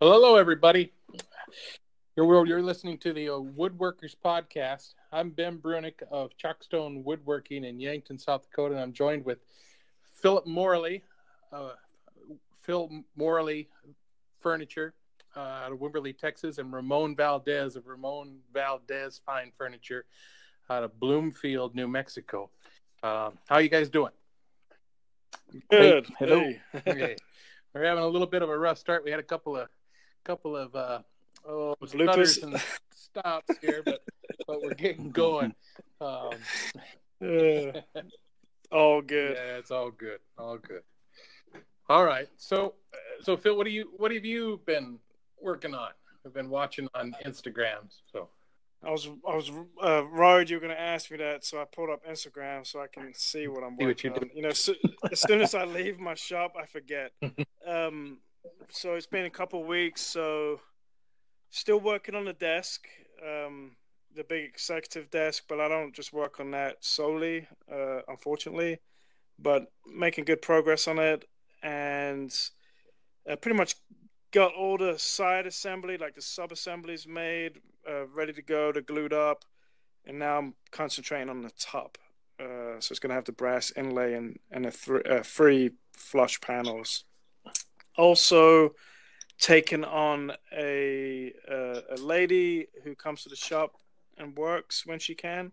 Hello, everybody. You're, you're listening to the uh, Woodworkers Podcast. I'm Ben Brunick of Chuckstone Woodworking in Yankton, South Dakota, and I'm joined with Philip Morley, uh, Phil Morley Furniture uh, out of Wimberley, Texas, and Ramon Valdez of Ramon Valdez Fine Furniture out of Bloomfield, New Mexico. Uh, how are you guys doing? Good. Hey, hello. Hey. We're having a little bit of a rough start. We had a couple of couple of uh, oh, stutters and stops here, but but we're getting going. Um, all good. Yeah, it's all good. All good. All right. So so Phil, what do you what have you been working on? I've been watching on Instagram. So I was I was uh, worried you were going to ask me that, so I pulled up Instagram so I can see what I'm see working what on. You know, so, as soon as I leave my shop, I forget. um, so it's been a couple weeks. So still working on the desk, um, the big executive desk, but I don't just work on that solely, uh, unfortunately. But making good progress on it, and uh, pretty much got all the side assembly, like the sub assemblies made, uh, ready to go, to glued up, and now I'm concentrating on the top. Uh, so it's going to have the brass inlay and and a th- uh, three flush panels also taken on a uh, a lady who comes to the shop and works when she can.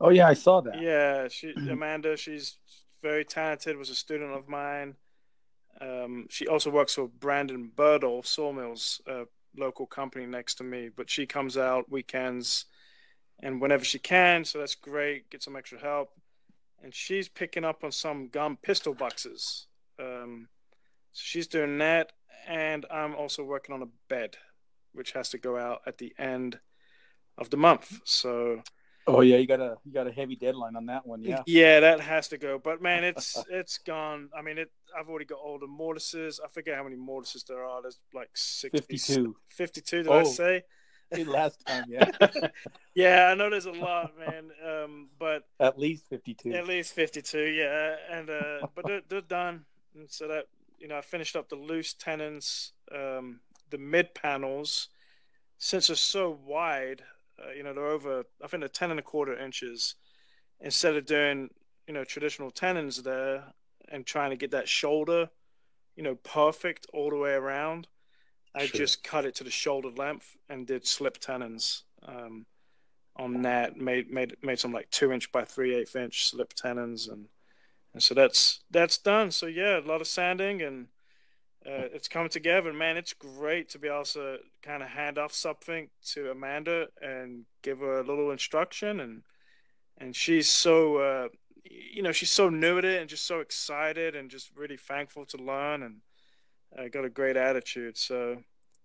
Oh yeah, I saw that. Yeah, she Amanda. She's very talented. Was a student of mine. Um, she also works for Brandon Birdall Sawmills, a local company next to me. But she comes out weekends and whenever she can, so that's great. Get some extra help, and she's picking up on some gum pistol boxes. Um, so she's doing that, and I'm also working on a bed, which has to go out at the end of the month. So. Oh yeah, you got a you got a heavy deadline on that one, yeah. Yeah, that has to go. But man, it's it's gone. I mean, it. I've already got all the mortises. I forget how many mortises there are. There's like 60, 52. 52, did oh, I say? last time, yeah. yeah, I know there's a lot, man. Um, but at least 52. At least 52, yeah. And uh, but they're, they're done. And so that you know, I finished up the loose tenons, um, the mid panels. Since they're so wide, uh, you know, they're over, I think they're 10 and a quarter inches. Instead of doing, you know, traditional tenons there and trying to get that shoulder, you know, perfect all the way around, I sure. just cut it to the shoulder length and did slip tenons um, on that. Made made made some like two inch by three eighth inch slip tenons and and so that's that's done. So yeah, a lot of sanding and uh, it's coming together. And Man, it's great to be able to kind of hand off something to Amanda and give her a little instruction and and she's so uh, you know she's so new at it and just so excited and just really thankful to learn and uh, got a great attitude. So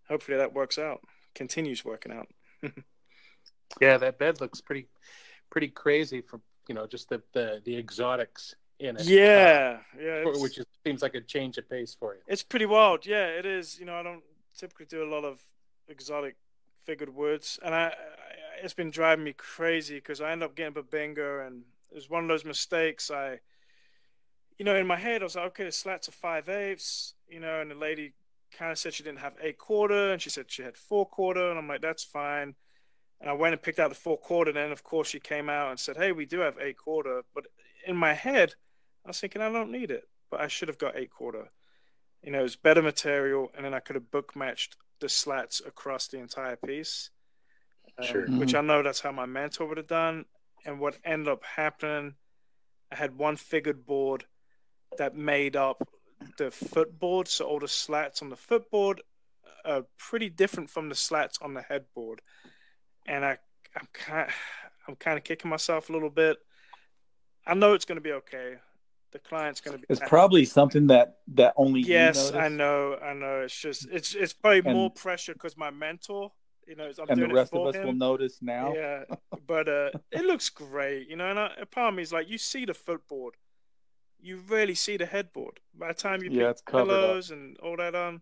hopefully that works out, continues working out. yeah, that bed looks pretty pretty crazy for you know just the the, the exotics in it. Yeah, uh, yeah, which is, seems like a change of pace for you. It's pretty wild. Yeah, it is. You know, I don't typically do a lot of exotic figured woods, and I, I it's been driving me crazy because I end up getting a Bubinga, and it was one of those mistakes. I, you know, in my head I was like, okay, the slats are five eighths, you know, and the lady kind of said she didn't have eight quarter, and she said she had four quarter, and I'm like, that's fine. And I went and picked out the four quarter. And then, of course, she came out and said, "Hey, we do have eight quarter." But in my head, I was thinking I don't need it, but I should have got eight quarter. You know, it was better material, and then I could have book matched the slats across the entire piece. Um, sure. Which I know that's how my mentor would have done. And what ended up happening, I had one figured board that made up the footboard. So all the slats on the footboard are pretty different from the slats on the headboard. And I, I'm kind, of, I'm kind of kicking myself a little bit. I know it's going to be okay the client's going to be. It's happy. probably something that that only. Yes, I know, I know. It's just it's it's probably and, more pressure because my mentor, you know, I'm and the rest of us him. will notice now. Yeah, but uh, it looks great, you know. And I, part of me is like, you see the footboard, you really see the headboard by the time you yeah, put pillows up. and all that on.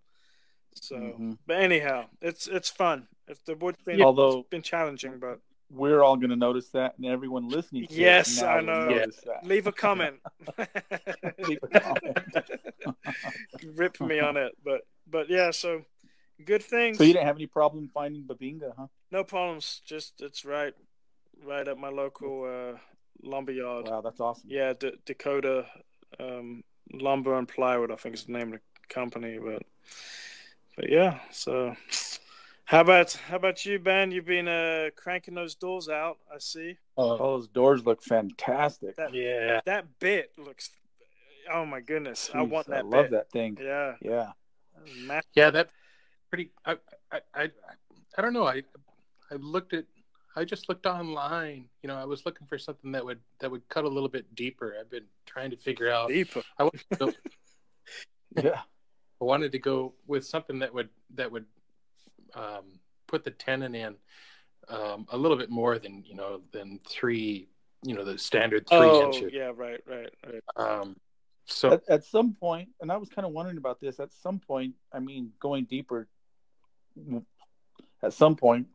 So, mm-hmm. but anyhow, it's it's fun. It's the wood's been although it's been challenging, but we're all going to notice that, and everyone listening. yes, I know. Leave a comment. Leave a comment. Rip me on it, but but yeah. So Good things. So you didn't have any problem finding Bubinga, huh? No problems. Just it's right, right at my local uh, lumber yard. Wow, that's awesome. Yeah, D- Dakota um, Lumber and Plywood. I think is the name of the company. But but yeah. So how about how about you, Ben? You've been uh, cranking those doors out. I see. Oh, those doors look fantastic. That yeah. that bit looks. Oh my goodness! I want that. I love bit. that thing. Yeah. Yeah. Ma- Yeah, that pretty. I, I, I, I don't know. I, I looked at. I just looked online. You know, I was looking for something that would that would cut a little bit deeper. I've been trying to figure out. Deeper. I wanted to go, Yeah. I wanted to go with something that would that would um, put the tenon in um, a little bit more than you know than three. You know, the standard three Oh inches. yeah, right, right, right. Um, so At, at some point, and I was kind of wondering about this. At some point, I mean, going deeper. At some point,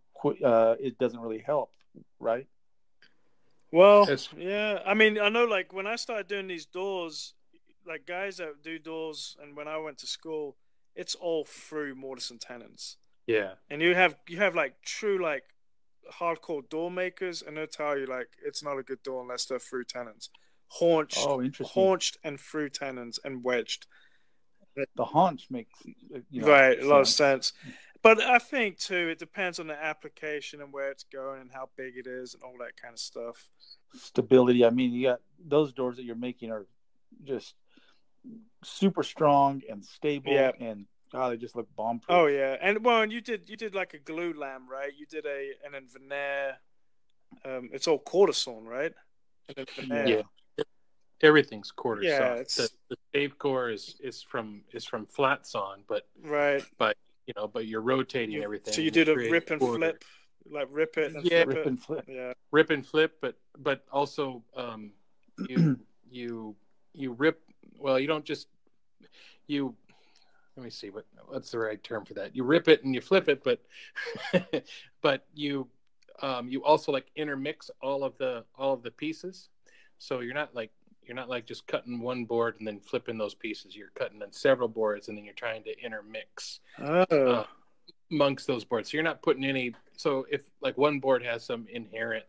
uh, it doesn't really help, right? Well, It's- yeah. I mean, I know like when I started doing these doors, like guys that do doors, and when I went to school, it's all through mortise and tenons. Yeah, And you have you have like true like hardcore door makers, and they'll tell you like it's not a good door unless they're through tenons, haunched, Oh, interesting. haunched and through tenons and wedged. The haunch makes you know, right, a lot of sense. sense. But I think too, it depends on the application and where it's going and how big it is and all that kind of stuff. stability. I mean, you got those doors that you're making are just super strong and stable, Yeah. and God, they just look bomb proof. Oh yeah, and well, and you did you did like a glue lamb, right? You did a an then veneer. Um, it's all quartersawn, right? And. Yeah. everything's quarter Yeah, sawn. it's- The, the stave core is is from is from flat sawn, but Right. But you know, but you're rotating You- everything. so you did a rip and quarter. flip, like rip it and Yeah. flip Rip it. and flip. Yeah. rip and flip, but but also um, you you you rip. Well, you don't just you. Let me see what what's the right term for that. You rip it and you flip it, but but you um, you also like intermix all of the all of the pieces. So you're not like you're not like just cutting one board and then flipping those pieces. You're cutting on several boards and then you're trying to intermix Oh. uh, amongst those boards. So you're not putting any. So if like one board has some inherent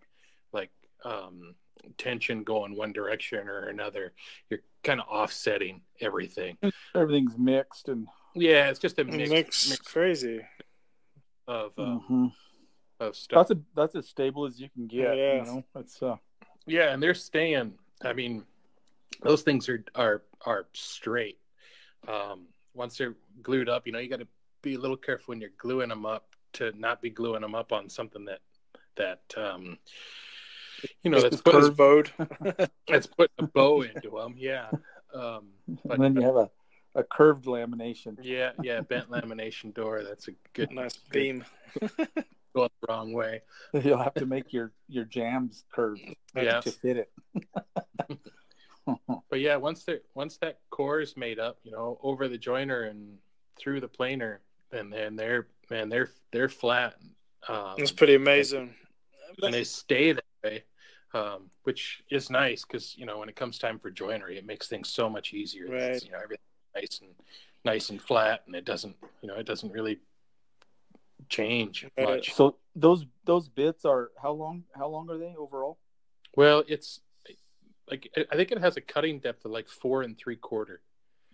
like um, tension going one direction or another, you're kind of offsetting everything. Everything's mixed and Yeah, it's just a Mix, mix, mix crazy. of uh, Mhm. of stuff. that's a that's as stable as you can get. Yeah. You know, it's uh, Yeah, and they're staying. I mean, those things are are are straight. Um, once they're glued up, you know, you got to be a little careful when you're gluing them up to not be gluing them up on something that that um, you know that's put, His bowed. that's put a bow into them. Yeah, um, but and then you have a, a curved lamination. yeah, yeah, bent lamination door. That's a good nice good- beam. Going the wrong way. You'll have to make your your jambs curved Yeah. to fit it. But yeah, once they once that core is made up, you know, over the joiner and through the planer, and then they're man, they're they're flat. Um, It's pretty amazing. and they stay that way, um, which is nice because you know when it comes time for joinery, it makes things so much easier. Right. You know, everything nice and nice and flat, and it doesn't you know it doesn't really change Right. much. so those those bits are how long? How long are they overall? Well, it's like I I think it has a cutting depth of like four and three quarter.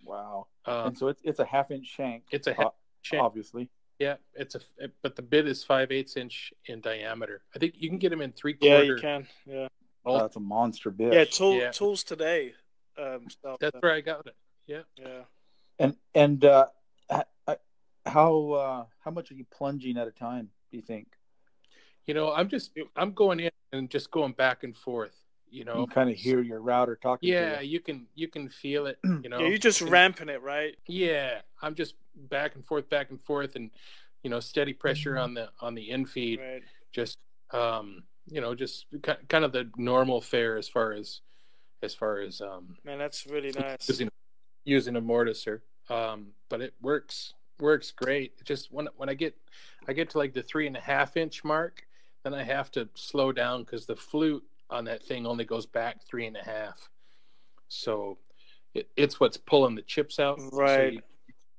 Wow. Um, and so it's it's a half inch shank. it's a half uh, shank. obviously. Yeah, it's a but the bit is five eighths inch in diameter. I think you can get them in three quarter. Yeah, quarter. you can. Yeah. Oh. that's a monster bit. Yeah, tool, Yeah. tools today. Um, stuff. That's where I got it. Yeah. yeah. And and uh, uh, how uh, how much are you plunging at a time? Do you think? You know, I'm just I'm going in and just going back and forth. You know. You kind of hear your router talking. Yeah, To you. you can you can feel it. You know. yeah, you're just And- ramping it, right? Yeah, I'm just back and forth, back and forth, and you know, steady pressure Mm-hmm. on the on the infeed. Right. Just um, you know, just ki- kind of the normal fare as far as as far as um Man, that's really nice. using using a mortiser. Um, but it works works great. It just when when I get I get to like the three and a half inch mark, then I have to slow down because the flute on that thing only goes back three and a half. So it, it's what's pulling the chips out. Right. you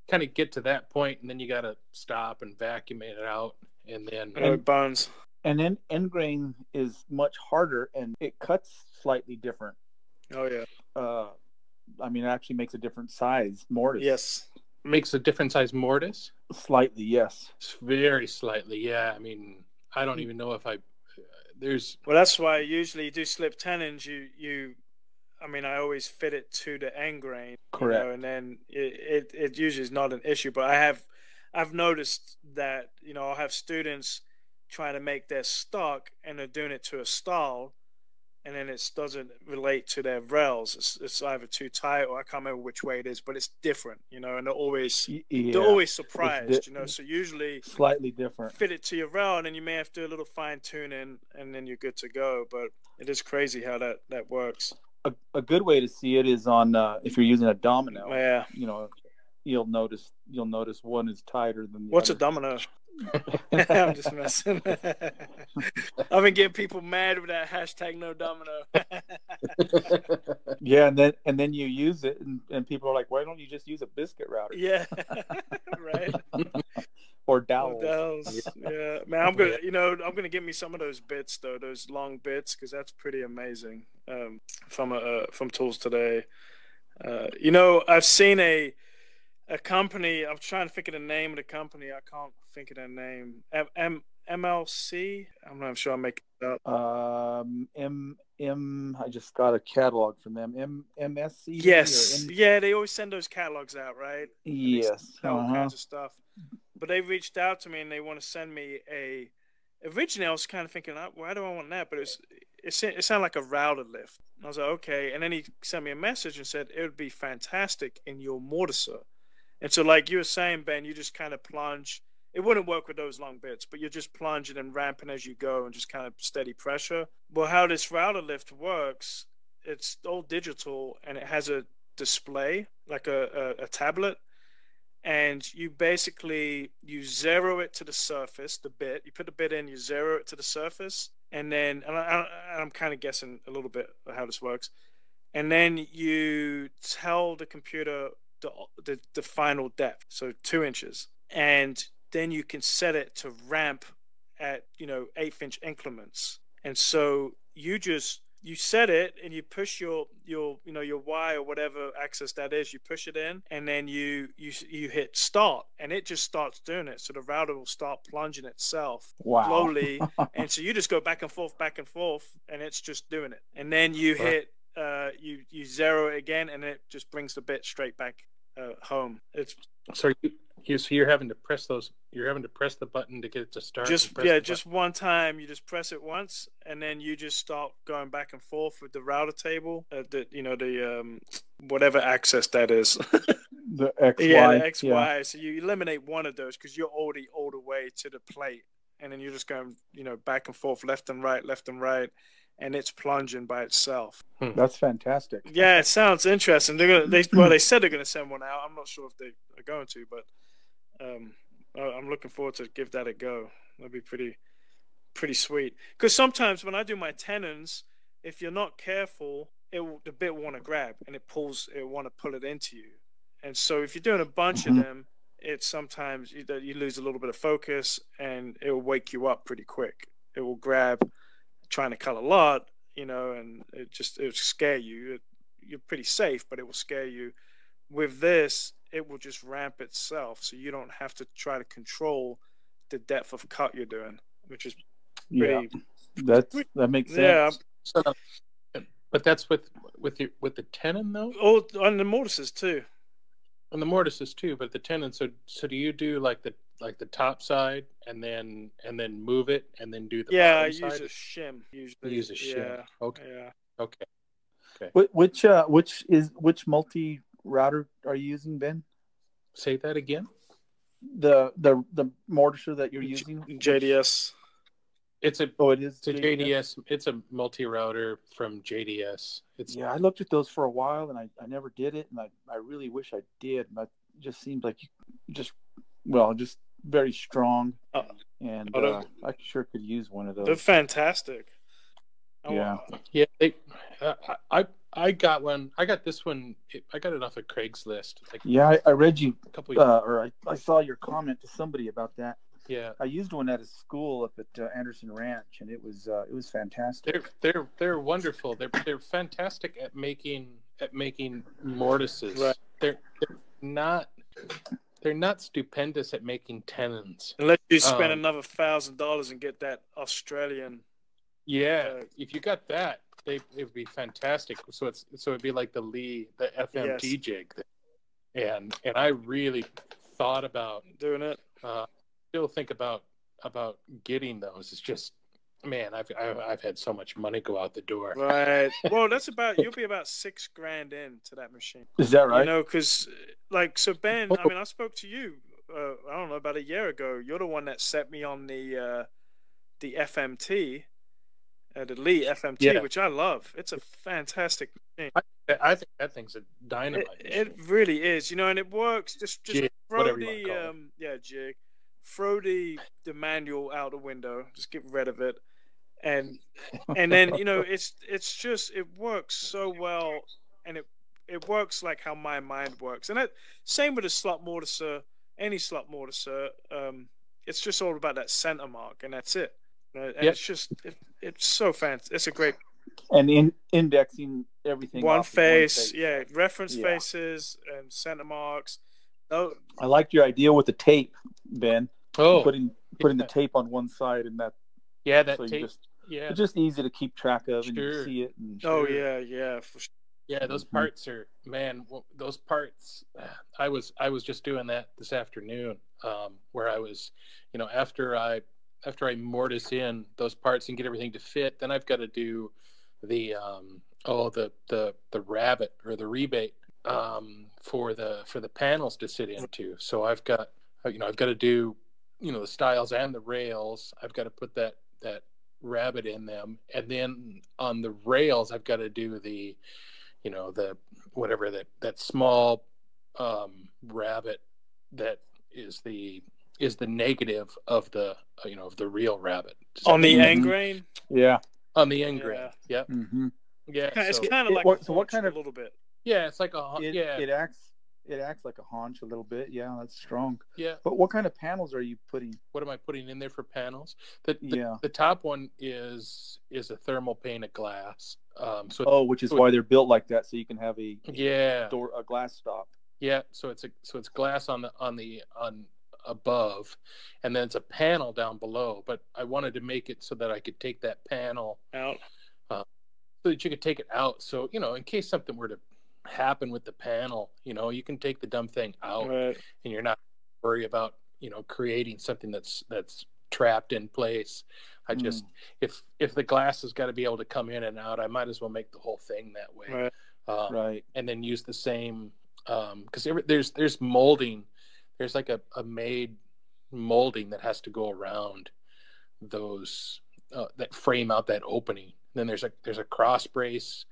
kind of get to that point, and then you got to stop and vacuum it out, and then Oh, it burns. And then end grain is much harder and it cuts slightly different. Oh yeah. Uh, I mean, it actually makes a different size mortise. Yes. makes a different size mortise. Slightly, yes. Very slightly, yeah. I mean, I don't even know if I. There's Well, that's why usually you do slip tenons. You you, I mean, I always fit it to the end grain. you Correct. know, and then it, it it usually is not an issue. But I have I've noticed that you know I'll have students trying to make their stock and they're doing it to a stile, and then it doesn't relate to their rails. It's, it's either too tight or I can't remember which way it is, but it's different, you know. And they're always Yeah. they're always surprised, di- you know. So usually slightly different. fit it to your rail, and then you may have to do a little fine tuning, and then you're good to go. But it is crazy how that that works. A, a good way to see it is on uh, if you're using a domino. Yeah. You know, you'll notice you'll notice one is tighter than the What's a domino? I'm just messing. I've been getting people mad with that hashtag no domino. Yeah, and then and then you use it, and, and people are like, "Why don't you just use a biscuit router yeah, right. or dowel?" Dells. Yeah, man. I'm gonna, you know, I'm gonna get me some of those bits though, those long bits, because that's pretty amazing. Um, from uh, from Tools Today. Uh, you know, I've seen a a company. I'm trying to think of the name of the company. I can't think of their name. M, M MLC. I'm not sure I'm making it up. Um, M M. I just got a catalog from them. M MSC. Yes, M- yeah. They always send those catalogs out, right? yes. all uh-huh. kinds of stuff. But they reached out to me and they want to send me a. Originally, I was kind of thinking, "Uh, why do I want that? But it's it, it sounded like a router lift. And I was like, okay. And then he sent me a message and said it would be fantastic in your mortiser. And so, like you were saying, Ben, you just kind of plunge. It wouldn't work with those long bits, but you're just plunging and ramping as you go and just kind of steady pressure. Well, how this router lift works, it's all digital and it has a display like a, a, a tablet and you basically you zero it to the surface the bit you put the bit in you zero it to the surface and then and I, i'm kind of guessing a little bit how this works and then you tell the computer the, the, the final depth so two inches. And then you can set it to ramp at you know eighth inch increments. And so you just you set it and you push your your you know your Y or whatever axis that is you push it in and then you you you hit start. And it just starts doing it. So the router will start plunging itself Wow. slowly. And so you just go back and forth back and forth and it's just doing it. And then you hit uh you you zero it again and it just brings the bit straight back uh, home it's so you, you so you're having to press those. You're having to press the button to get it to start. just yeah the just one time you just press it once and then you just start going back and forth with the router table uh, the you know the um whatever access that is the X yeah the xy so you eliminate one of those because you're already all the way to the plate and then you're just going you know back and forth left and right left and right and it's plunging by itself. That's fantastic. yeah it sounds interesting. They're gonna they well they said they're gonna send one out. I'm not sure if they are going to but um I- i'm looking forward to give that a go. That'd be pretty pretty sweet. Because sometimes when i do my tenons if you're not careful it will, the bit will want to grab and it pulls it want to pull it into you. And so if you're doing a bunch Mhm. of them it's sometimes you, you lose a little bit of focus and it will wake you up pretty quick. It will grab trying to cut a lot you know and it just it will scare you it, you're pretty safe but it will scare you with this it will just ramp itself so you don't have to try to control the depth of cut you're doing which is Yeah, pretty that's that makes yeah sense. So, but that's with with your with the tenon though, oh on the mortises too On the mortises too. But the tenon. So so do you do like the like the top side and then and then move it and then do the yeah i bottom use side? a shim usually use a shim. yeah Okay. yeah Okay. Wh- Which uh, which is which multi router are you using, Ben? Say that again. The the the mortiser that you're using. jds It's a Oh, it is. it's a JDS. It's a multi router from JDS. It's Yeah, I looked at those for a while and I, I never did it, and I, I really wish I did. But it just seems like you just well, just very strong, Uh, and oh, uh, I sure could use one of those. they're fantastic I Yeah. want- Yeah, they. Uh, I I got one. I got this one. I got it off of Craigslist. Like yeah, I, I read you a couple. Uh, or I, I saw your comment to somebody about that. Yeah, I used one at a school up at uh, Anderson Ranch, and it was uh, it was fantastic. They're they're they're wonderful. They're they're fantastic at making at making mortises. Right. They're, they're not they're not stupendous at making tenons. Unless you spend um, another thousand dollars and get that Australian. Yeah, uh, if you got that, they it would be fantastic. So it's so it'd be like the Leigh the FMT yes. jig, and and I really thought about doing it. Uh, still think about about getting those. It's just man, I've, I've, I've had so much money go out the door. Right. Well, that's about you'll be about six grand into that machine. Is that right? You know, because like so Ben, I mean, I spoke to you. Uh, I don't know about a year ago. You're the one that set me on the uh, the FMT, uh, the Leigh FMT, yeah. which I love. It's a fantastic machine. I, I think that thing's a dynamite. It, it, really is, you know, and it works. Just just jig, throw the um, yeah jig, throw the the manual out the window. Just get rid of it and and then you know it's it's just it works so well and it it works like how my mind works and that same with a slot mortiser any slot mortiser um it's just all about that center mark and that's it and yep. it's just it, it's so fancy it's a great and in indexing everything one face, one face, yeah reference yeah. faces and center marks oh i liked your idea with the tape ben oh putting putting yeah. the tape on one side and that yeah that so tape just, yeah, it's just easy to keep track of and you see it. And... Oh yeah, yeah, yeah. Those mm-hmm. parts are man. Those parts. I was I was just doing that this afternoon, um, where I was, you know, after I after I mortise in those parts and get everything to fit, then I've got to do the um, oh the the the rabbet or the rebate um, for the for the panels to sit into. So I've got you know I've got to do you know the stiles and the rails. I've got to put that that rabbet in them. And then on the rails i've got to do the you know the whatever that that small um rabbet that is the is the negative of the uh, you know of the real rabbet on the end grain? Yeah. On the end grain yeah yep. mm-hmm. yeah it's so, kind of like it, so what kind of a little bit. Yeah it's like a it, yeah. it acts it acts like a haunch a little bit. Yeah, that's strong. Yeah. But what kind of panels are you putting? What am I putting in there for panels? The, the yeah. The top one is is a thermal pane of glass. Um, so oh, which is so why it, they're built like that, so you can have a yeah door a glass stop. Yeah. So it's a so it's glass on the on the on above, and then it's a panel down below. But I wanted to make it so that I could take that panel out. Uh, so that you could take it out. So you know, in case something were to happen with the panel. You know, you can take the dumb thing out, right. and you're not worry about you know creating something that's that's trapped in place. I just mm. if if the glass has got to be able to come in and out, I might as well make the whole thing that way. Right. Um, right. And then use the same um because um, there's there's molding. There's like a, a made molding that has to go around those uh, that frame out that opening. Then there's a there's a cross brace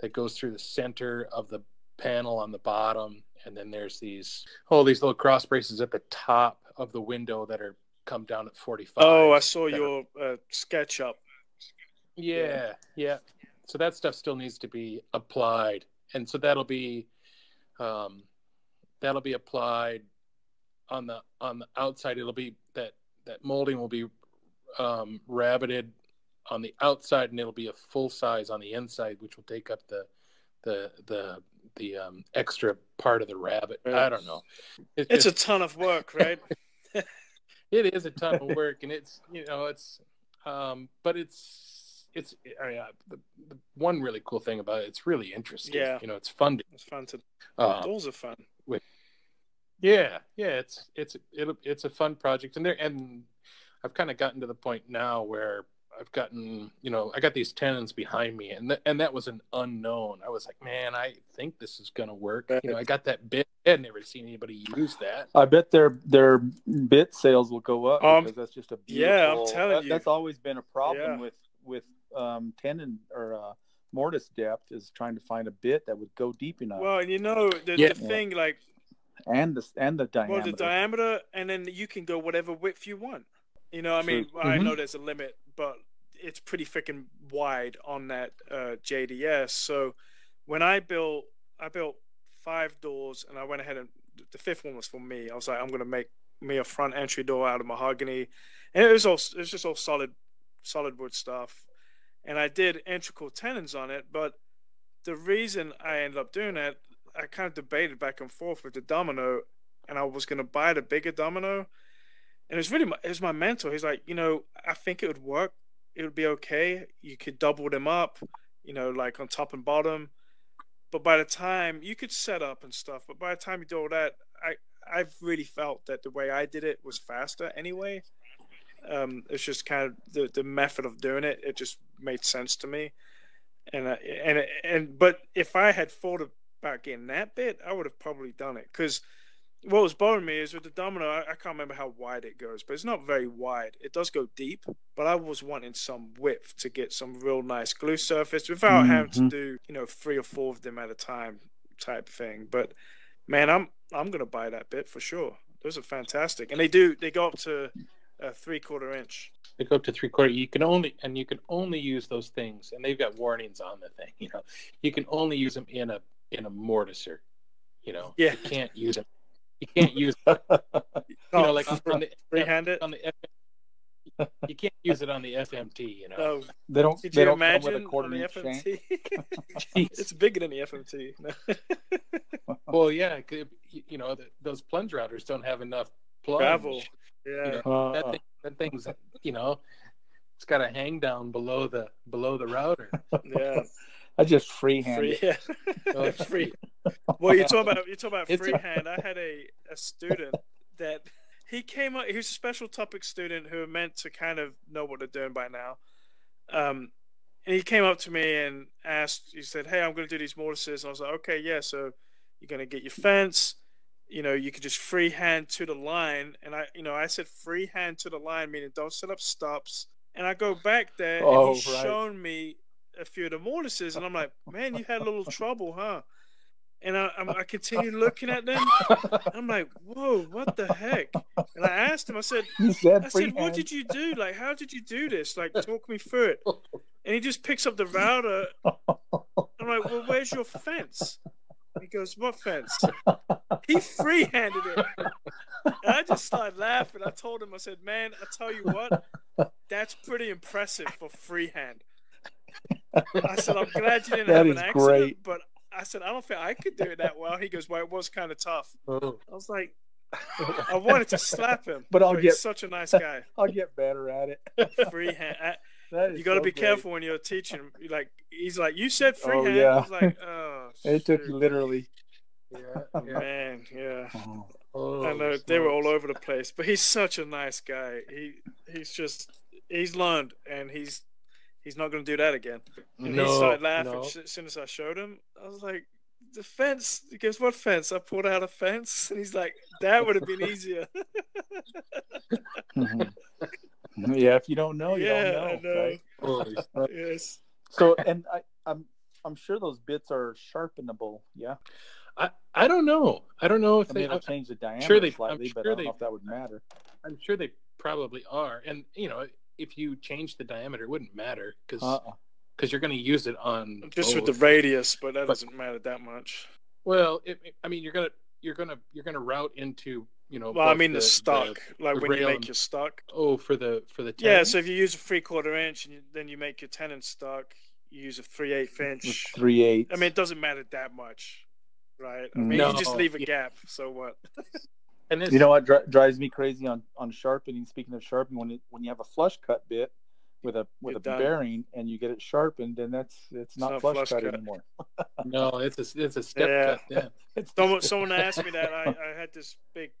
that goes through the center of the panel on the bottom and then there's these oh these little cross braces at the top of the window that are come down at 45 oh i saw your are, uh, SketchUp. Yeah yeah. So that stuff still needs to be applied. And so that'll be um, that'll be applied on the on the outside. It'll be that that molding will be um, rabbeted on the outside, and it'll be a full size on the inside, which will take up the the the the um, extra part of the rabbet. I don't know. It's, it's just, a ton of work, right? it is a ton of work, and it's you know it's um, but it's it's I mean, uh, the, the one really cool thing about it, it's really interesting. Yeah, you know, it's fun. To, it's fun to. Those are fun. With, yeah, yeah, it's it's it, it's a fun project, and there and I've kind of gotten to the point now where I've gotten, you know, I got these tenons behind me, and th- and that was an unknown. I was like, man, I think this is gonna work. You know, I got that bit. I had never seen anybody use that. I bet their their bit sales will go up um, because that's just a beautiful. Yeah, I'm telling that, you, that's always been a problem yeah. with with um, tenon or uh, mortise depth is trying to find a bit that would go deep enough. Well, you know, the, yeah. the thing like and the and the diameter. Well, the diameter, and then you can go whatever width you want. You know, I mean, mm-hmm. I know there's a limit, but it's pretty freaking wide on that uh, JDS. So when I built, I built five doors, and I went ahead and the fifth one was for me. I was like, I'm gonna make me a front entry door out of mahogany, and it was all it was just all solid, solid wood stuff, and I did integral tenons on it. But the reason I ended up doing it, I kind of debated back and forth with the domino, and I was gonna buy the bigger domino, and it was really my, it was my mentor. He's like, you know, I think it would work. It would be okay. You could double them up, you know, like on top and bottom. But by the time you could set up and stuff, but by the time you do all that, I I've really felt that the way I did it was faster anyway. Um, it's just kind of the, the method of doing it. It just made sense to me, and uh, and and but if I had thought about getting that bit, I would have probably done it because what was bothering me is with the domino, I, I, can't remember how wide it goes, but it's not very wide. It does go deep, but I was wanting some width to get some real nice glue surface without mm-hmm. having to do, you know, three or four of them at a time type thing. But man, I'm I'm gonna buy that bit for sure. Those are fantastic, and they do they go up to a three quarter inch. They go up to three quarter. You can only and you can only use those things, and they've got warnings on the thing. You know, you can only use them in a in a mortiser. You know, yeah, you can't use them you can't use you know like on the freehand it on the you can't use it on the FMT, you know. Oh, they don't. Did they you don't imagine come with a quarter on the inch FMT? shank. it's bigger than the FMT. well, yeah, you know those plunge routers don't have enough plunge. Gravel. Yeah. You know, uh, that, thing, that thing's you know it's got a hang down below the below the router. Yeah. I just freehand Free, yeah. free. Well, you're talking about you're talking about it's freehand. A... I had a, a student that he came up. He was a special topic student who meant to kind of know what they're doing by now. Um, and he came up to me and asked. He said, "Hey, I'm going to do these mortises." And I was like, "Okay, yeah. So you're going to get your fence. You know, you could just freehand to the line." And I, you know, I said freehand to the line, meaning don't set up stops. And I go back there, oh, and he's right. shown me a few of the mortises, and I'm like, man, you had a little trouble, huh? And I, I, continue looking at them. I'm like, whoa, what the heck? And I asked him, I said, I said, what did you do? Like, how did you do this? Like, talk me through it. And he just picks up the router. I'm like, well, where's your fence? He goes, what fence? He free-handed it. And I just started laughing. I told him, I said, man, I tell you what, that's pretty impressive for freehand. I said, I'm glad you didn't that have an accident, great. but I said, I don't think I could do it that well. He goes, Well, it was kind of tough. Oh. I was like, I wanted to slap him, but I'll but get he's such a nice guy. I'll get better at it. Freehand. I, That is you got to so be great. careful when you're teaching. Like he's like, you said oh, freehand. Oh, yeah. I was like, oh, It took you literally. Yeah, yeah. man, yeah. Oh. Oh, I oh, know they were all over the place, but he's such a nice guy. He he's just he's learned, and he's he's not going to do that again. Mm-hmm. And No, he started laughing no. as soon as I showed him. I was like, the fence. He goes, what fence? I pulled out a fence, and he's like, that would have been easier. Mm-hmm. yeah, if you don't know, you yeah, don't know. I know. right? Yes. So, and I, I'm I'm sure those bits are sharpenable. Yeah, I, I don't know. I don't know if I they. mean, it'll change the diameter sure they- I'm slightly, but I don't they- know if that would matter. I'm sure they probably are, and you know, if you change the diameter, it wouldn't matter because Uh-uh. you're going to use it on Just with the radius, but that But- doesn't matter that much. Well, it, it- I mean, you're gonna you're gonna you're gonna route into you know. Well, I mean the, stock, like the when you make and- your stock. oh, for the for the Yeah, so if you use a three quarter inch and you, then you make your tenon stock, you use a three eighth With inch. three eight. I mean, it doesn't matter that much, right? I mean, No, you just leave a yeah. gap. So what? and this, you know what dri- drives me crazy on on sharpening? Speaking of sharpening, when it, when you have a flush cut bit with a with a done. bearing and you get it sharpened, then that's it's not, not flush, flush cut, cut. anymore. no, it's a it's a step Yeah. cut. Yeah. It's Someone, someone asked me that. I, I had this big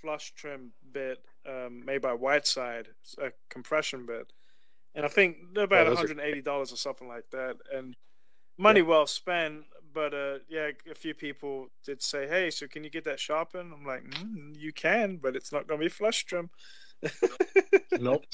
flush trim bit um, made by Whiteside, a compression bit, and I think they're about Oh, those are- 180 dollars or something like that, and money well spent. But uh, yeah, a few people did say, "Hey, so can you get that sharpened?" I'm like, mm, "You can, but it's not going to be flush trim." Nope.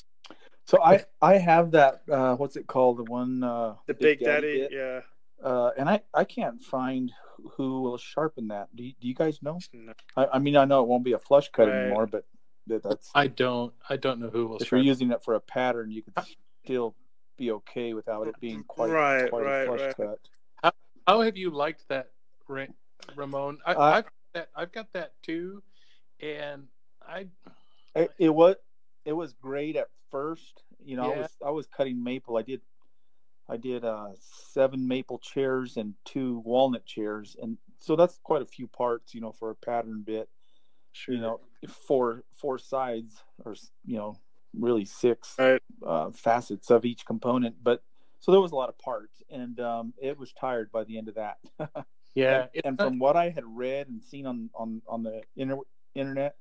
So I I have that uh, what's it called the one uh, The Big Daddy, bit, yeah. uh, and I I can't find who will sharpen that. Do you, do you guys know? No. I, I mean I know it won't be a flush cut Right. anymore, but that- that's I don't I don't know who will. if you're using it for a pattern, you could still be okay without it being quite Right, quite right, a flush right. cut. How have you liked that, Ramon? I, Uh, I've got that. I've got that too, and I It, it was it was great at first. You know, I was I was cutting maple. I did I did uh, seven maple chairs and two walnut chairs, and so that's quite a few parts. You know, for a pattern bit. sure You know, four four sides or you know really six Right. uh, facets of each component, but. So there was a lot of parts, and um, it was tired by the end of that. yeah. and, and from what I had read and seen on on on the inter- internet,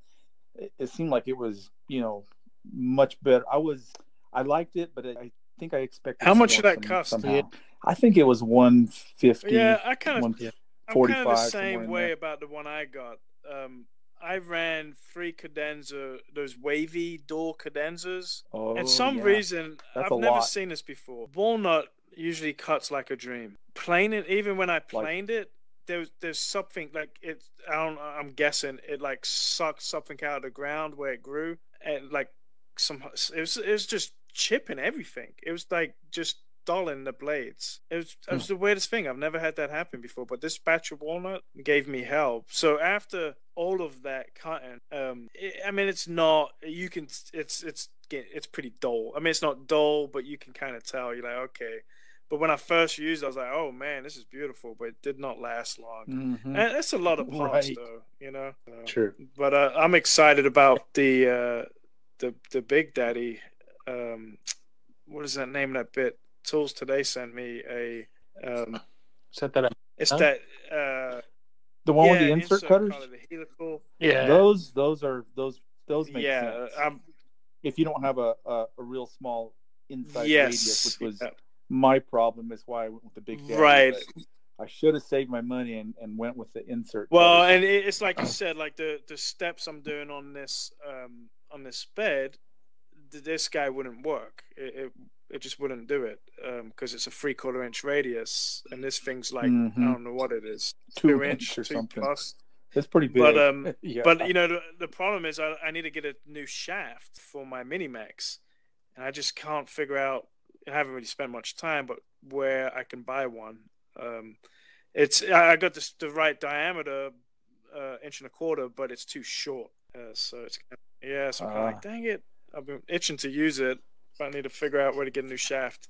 it, it seemed like it was you know much better. I was I liked it, but I think I expected. How much did that some- cost? Somehow. I think it was one fifty. Yeah, I kind of. I'm kind of the same way about the one I got. Um, I ran three cadenza, those wavy door cadenzas. Oh, and some yeah. reason That's I've never lot. seen this before. Walnut usually cuts like a dream. Plane it, even when I planed it, there's there's something like it. I don't. I'm guessing it like sucked something out of the ground where it grew, and like some. It was it was just chipping everything. It was like just dulling the blades. It was it was the weirdest thing. I've never had that happen before. But this batch of walnut gave me hell. So after all of that cutting, um, it, I mean, it's not. You can. It's it's it's pretty dull. I mean, it's not dull, but you can kind of tell. You're like, okay. But when I first used, it, I was like, "Oh man, this is beautiful," but it did not last long. Mhm. And that's a lot of parts, Right. though, you know. Uh, Sure. But uh, I'm excited about the uh, the the Big Daddy. Um, what is that name of that bit? Tools today sent me a. Um, Set that up. it's Huh? that. Uh, The one with the insert, cutters. color, the helical. Yeah. Those those are those those make Yeah, sense. I'm. if you don't have a, a, a real small inside Yes. radius, which was yeah. my problem, is why I went with the big daddy. Right. I should have saved my money and, and went with the insert. Well, cutters. and it's like you said, like the the steps I'm doing on this um on this bed, this guy wouldn't work. It it, it just wouldn't do it because it's a three quarter inch radius, and this thing's like Mhm. I don't know what it is, Two two inch inch or two something. plus. it's pretty big. But um, yeah. but you know the, the problem is I, I need to get a new shaft for my Minimax, and I just can't figure out. I haven't really spent much time, but where I can buy one. Um, it's I got this, the right diameter, uh, inch and a quarter, but it's too short. Uh, so it's yeah. So I'm kind of Ah. like, dang it! I've been itching to use it. But I need to figure out where to get a new shaft.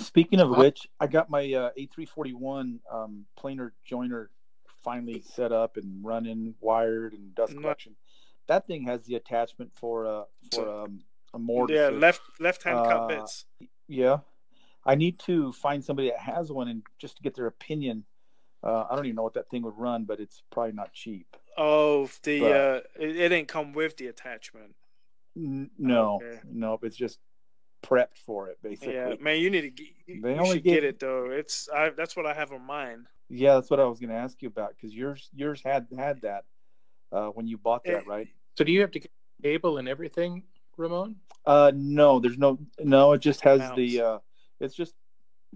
Speaking of which, I got my uh, A341 um, planer joiner finally set up and running, wired, and dust Nice. collection. That thing has the attachment for uh, for um, a mortar. yeah, left left hand cut uh, bits. Yeah, I need to find somebody that has one and just to get their opinion. Uh, I don't even know what that thing would run, but it's probably not cheap. Oh, the but- uh, it, it didn't come with the attachment. N- no, Okay. nope, it's just prepped for it basically. Yeah, man, you need to get, you, They you only should get give- it though. It's I that's what I have on mine. Yeah, that's what I was going to ask you about because yours yours had had that uh, when you bought that, Eh, right? So do you have to get cable and everything, Ramon? Uh, no, there's no no. It just has Mounts. the. Uh, it's just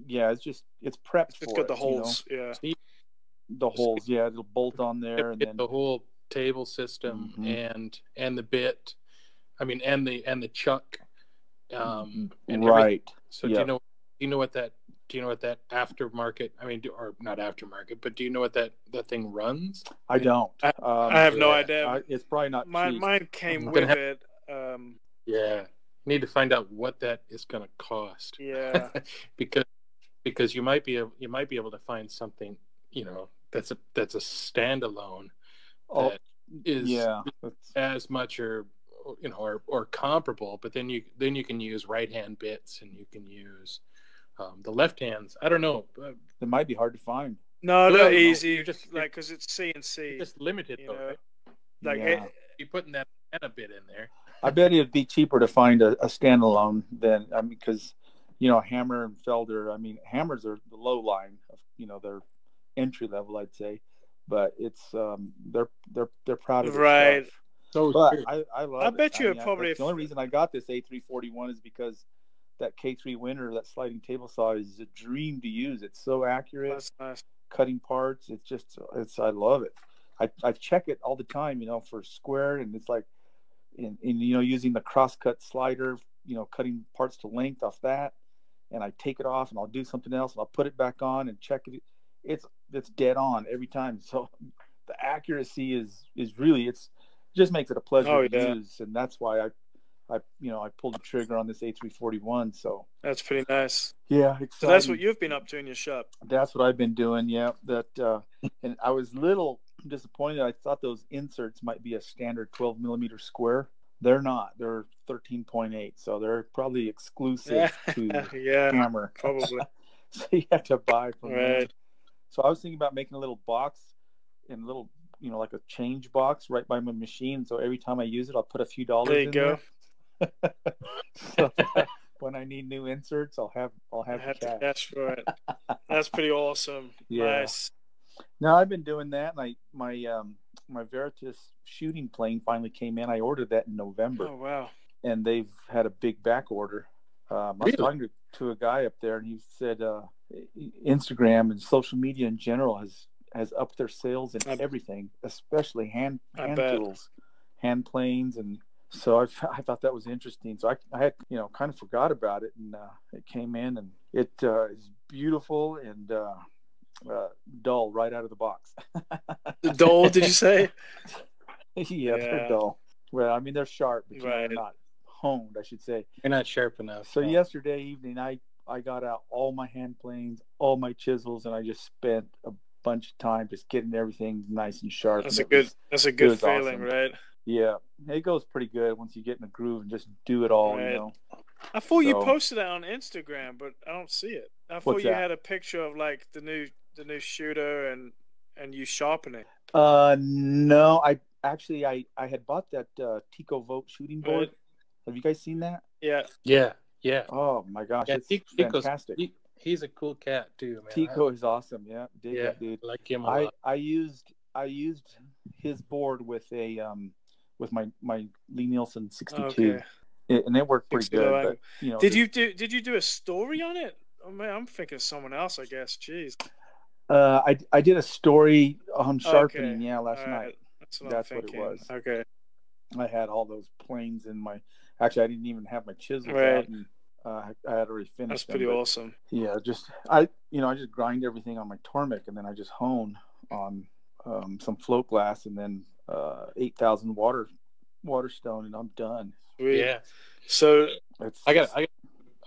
yeah, it's just it's prepped It's for got the it, you know? holes. Yeah. the holes. Yeah, it'll bolt on there, and then the whole table system Mhm. and and the bit. I mean, and the and the chuck. Um, and everything. right. So do you know? Do you know what that? Do you know what that aftermarket? I mean, do, or not aftermarket, but do you know what that that thing runs? I don't. I- um, I have no idea. I, it's probably not Mine cheap. mine came I'm with have- it. Um, Yeah, need to find out what that is going to cost. yeah. because because you might be able, you might be able to find something you know that's a that's a standalone Oh, that is yeah. That's- as much or you know or, or comparable but then you then you can use right hand bits and you can use um, the left hands i don't know It might be hard to find. No, Well, they're no, easy. you're just- like because it's CNC. just limited you though know, right? like Yeah. it, you putting that and a bit in there I bet it'd be cheaper to find a, a standalone than I mean, because you know Hammer and Felder. I mean, hammers are the low line. Of, you know, they're entry level, I'd say, but it's um, they're they're they're proud of their Right. stuff. So But. I, I love. I it. bet you mean, it probably- that's the only reason I got this A341 is because that K3 Winner, that sliding table saw, is a dream to use. It's so accurate, that's nice. cutting parts. It's just, it's I love it. I, I check it all the time, you know, for square, and it's like, in, in you know, using the crosscut slider, you know, cutting parts to length off that, and I take it off and I'll do something else and I'll put it back on and check it. it's it's dead on every time. So the accuracy is is really it's just makes it a pleasure Oh, to yeah. use, and that's why I I you know I pulled the trigger on this A341. So That's pretty nice. yeah, So that's what you've been up to in your shop. That's what I've been doing. Yeah, that uh, and I was little disappointed. I thought those inserts might be a standard 12 millimeter square. They're not. They're 13.8, so they're probably exclusive to yeah, Hammer. probably. so you have to buy from them. So I was thinking about making a little box in a little, you know, like a change box right by my machine. So every time I use it, I'll put a few dollars. There you in go. There. so when I need new inserts, I'll have I'll I have had to cash. cash for it. That's pretty awesome. Yeah. Nice. No, I've been doing that. And I my um my Veritas shooting plane finally came in. I ordered that in November, Oh wow. and they've had a big back order. Um, I was talking to, to a guy up there, and he said uh, Instagram and social media in general has has upped their sales in I- everything, especially hand hand tools, hand planes, and so I, I thought that was interesting. So I, I had you know kind of forgot about it, and uh, it came in, and it uh, is beautiful and uh, uh, dull right out of the box. The dole, did you say? yeah, Yeah. they're dull. Well, I mean they're sharp, but Right. they're not honed, I should say. You're not sharp enough. So no. yesterday evening, I I got out all my hand planes, all my chisels, and I just spent a bunch of time just getting everything nice and sharp. That's and a good was- that's a good feeling, awesome. right? yeah, it goes pretty good once you get in the groove and just do it all. Right. You know. I thought you posted that on Instagram, but I don't see it. I thought What's you that? had a picture of like the new the new shooter and and you sharpening. It. Uh, no, I actually I I had bought that uh, Tico Vogt shooting board. Right. Have you guys seen that? Yeah. Yeah, yeah. Oh my gosh, Yeah, it's Tico's- fantastic. He, he's a cool cat too, man. Tico is awesome. Yeah, dig Yeah. that dude. Like him a I, lot. I used I used his board with a um with my my Lie-Nielsen 62 Okay. And it worked pretty good but you know Did just- you do did you do a story on it? Oh man, I'm thinking of someone else, I guess. Jeez. uh I, I did a story on sharpening Okay. yeah last night. That's what That's what it was. Okay. I had all those planes in my actually I didn't even have my chisels Right. out and uh, I had already finished That's them, pretty but, awesome. yeah just I you know I just grind everything on my Tormek and then I just hone on um, some float glass and then uh 8000 water water stone and I'm done Sweet. Yeah, So it's I got I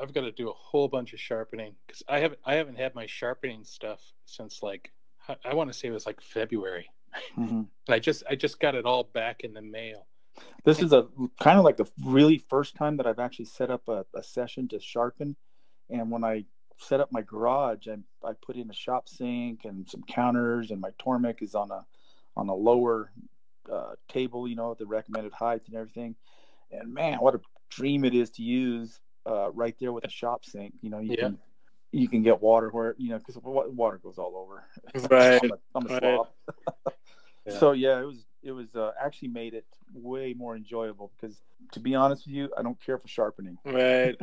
I've got to do a whole bunch of sharpening because I haven't. I haven't had my sharpening stuff since like I, I want to say it was like February, Mhm. and I just I just got it all back in the mail. This is a kind of like the really first time that I've actually set up a, a session to sharpen. And when I set up my garage, I, I put in a shop sink and some counters, and my Tormek is on a on a lower uh, table, you know, at the recommended height and everything. And man, what a dream it is to use uh, right there with a shop sink. You know, you Yeah. can you can get water where you know because water goes all over. Right, I'm a, I'm a right. slob. Yeah. So yeah, it was it was uh, actually made it way more enjoyable because to be honest with you, I don't care for sharpening. right.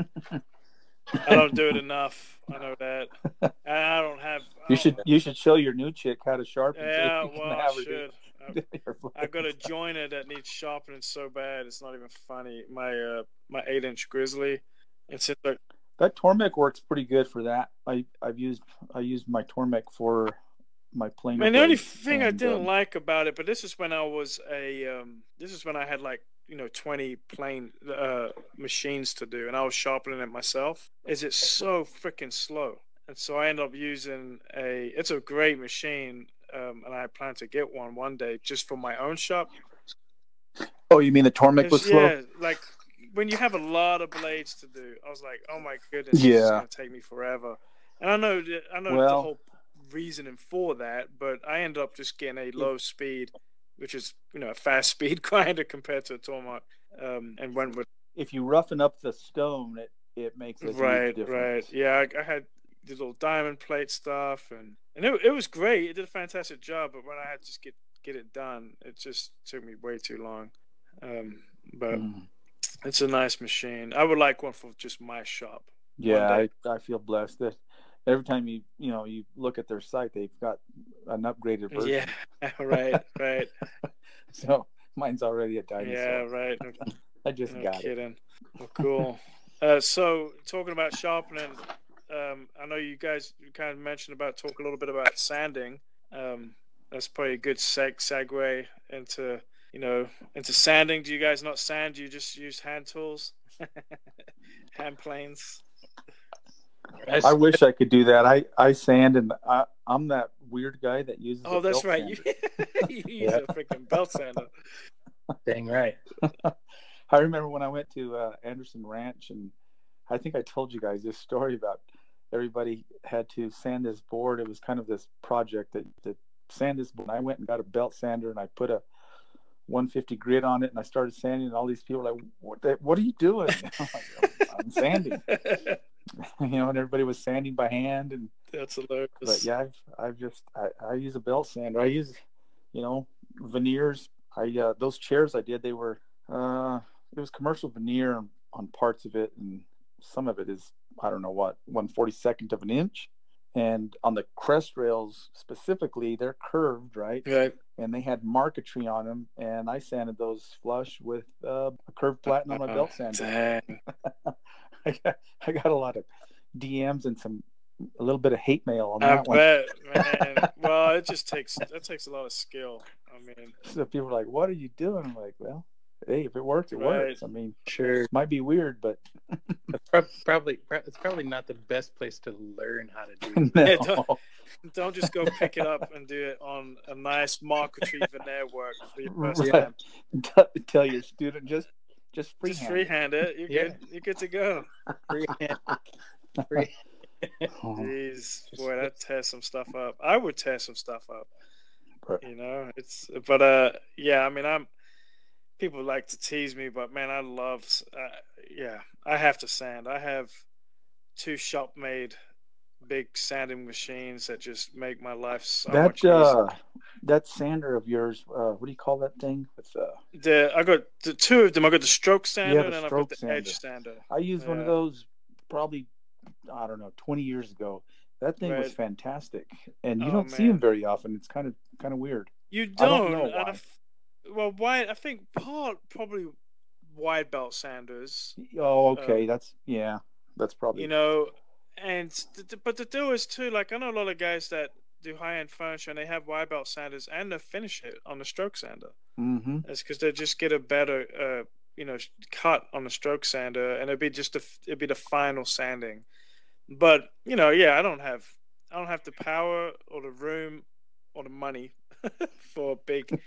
I don't do it enough. I know that. And I don't have I You don't- should you should show your new chick how to sharpen. Yeah, can well, I should. I- I got a joiner that needs sharpening so bad it's not even funny. My uh my eight inch grizzly. It's just like That Tormek works pretty good for that. I I've used I used my Tormek for my plane. man, the only thing I didn't like about it, but this is when I was a um this is when I had like you know 20 plane uh machines to do and I was sharpening it myself is it's so freaking slow and so I ended up using a it's a great machine um and I plan to get one one day just for my own shop Oh, you mean the Tormek was slow? Yeah, like when you have a lot of blades to do, I was like, oh my goodness, this is Yeah. gonna take me forever. And I know, that- I know the whole reasoning for that, but I ended up just getting a low speed, which is you know a fast speed grinder compared to a Tormont, um, and went with If you roughen up the stone, it it makes a huge right, right, yeah. I, I had the little diamond plate stuff, and and it, it was great. It did a fantastic job, but when I had to just get get it done, it just took me way too long. Um, but Mm. It's a nice machine. I would like one for just my shop. Yeah. I, I feel blessed that every time you you know you look at their site, they've got an upgraded version. Yeah, right, right. So mine's already a dinosaur. Yeah, right. I just No got it. kidding. Well, cool. Uh, so, talking about sharpening, um, I know you guys kind of mentioned about talk a little bit about sanding. Um, that's probably a good seg- segue into you know into sanding. Do you guys not sand? Do you just use hand tools, hand planes? I wish I could do that. I, I sand and I, I'm that weird guy that uses. Oh, that's right. You, you use yeah. a freaking belt sander. Dang right. I remember when I went to uh, Anderson Ranch, and I think I told you guys this story about everybody had to sand this board. It was kind of this project that that sand this board. I went and got a belt sander and I put a 150 grit on it and I started sanding. And all these people were like, "What? The, what are you doing?" I'm, like, I'm sanding. you know, and everybody was sanding by hand and that's hilarious. But yeah, I've, I've just I, I use a belt sander. I use, you know, veneers. I uh, those chairs I did they were uh it was commercial veneer on parts of it and some of it is I don't know what one forty second of an inch, and on the crest rails specifically they're curved right right and they had marquetry on them and I sanded those flush with uh, a curved platen on my belt sander. I got I got a lot of DMs and some a little bit of hate mail on that I bet, man. well, it just takes that takes a lot of skill. I mean, so people are like, "What are you doing?" I'm like, "Well, hey, if it works, it right. works." I mean, sure, it might be weird, but it's probably it's probably not the best place to learn how to do it. no. yeah, don't, don't, just go pick it up and do it on a nice marquetry veneer work for your first right. time. Tell your student just just freehand, just freehand it. You're yeah. good. You're good to go. Freehand. Free. Jeez, boy, that tears some stuff up. I would tear some stuff up. Right. You know, it's but uh, yeah. I mean, I'm. People like to tease me, but man, I love. Uh, yeah, I have to sand. I have two shop made big sanding machines that just make my life so that, much easier. Uh, that sander of yours, uh, what do you call that thing? With uh, the I got the two of them. I got the stroke sander yeah, the and I got the sander. edge sander. I used yeah. one of those probably I don't know 20 years ago. That thing right. was fantastic, and you oh, don't man. see them very often. It's kind of kind of weird. You don't. don't know why. Well, why? I think part probably wide belt sanders. Oh, okay. Um, that's yeah. That's probably you know and but the deal is too like I know a lot of guys that do high end furniture and they have wide belt sanders and they finish it on the stroke sander. Mm-hmm. It's because they just get a better uh, you know cut on the stroke sander and it'd be just a, it'd be the final sanding. But you know, yeah, I don't have I don't have the power or the room or the money for a big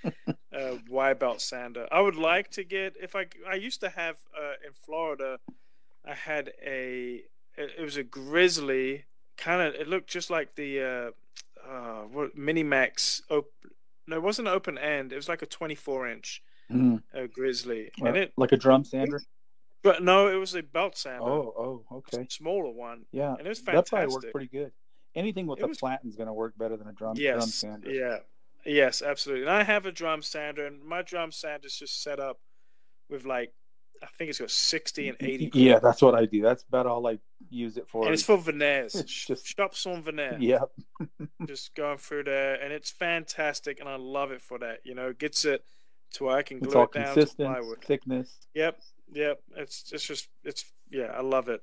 uh, wide belt sander. I would like to get if I I used to have uh, in Florida. I had a it, was a grizzly kind of. It looked just like the uh, uh, what Minimax. Op- no, it wasn't open end. It was like a 24 inch mm. uh, grizzly, well, and it like a drum sander. But no, it was a belt sander. Oh, oh, okay. Smaller one. Yeah, and it was fantastic. That probably worked pretty good. Anything with it a was... platen is going to work better than a drum, yes, drum sander. Yeah, yes, absolutely. And I have a drum sander, and my drum sander is just set up with like I think it's got 60 and 80. Yeah, that's what I do. That's about all I use it for. And it's for veneers. It's just shops on veneer. Yep. just going through there, and it's fantastic, and I love it for that. You know, it gets it to where I can glue it's all it down consistent, to plywood. Thickness. Yep, yep. It's it's just it's yeah, I love it.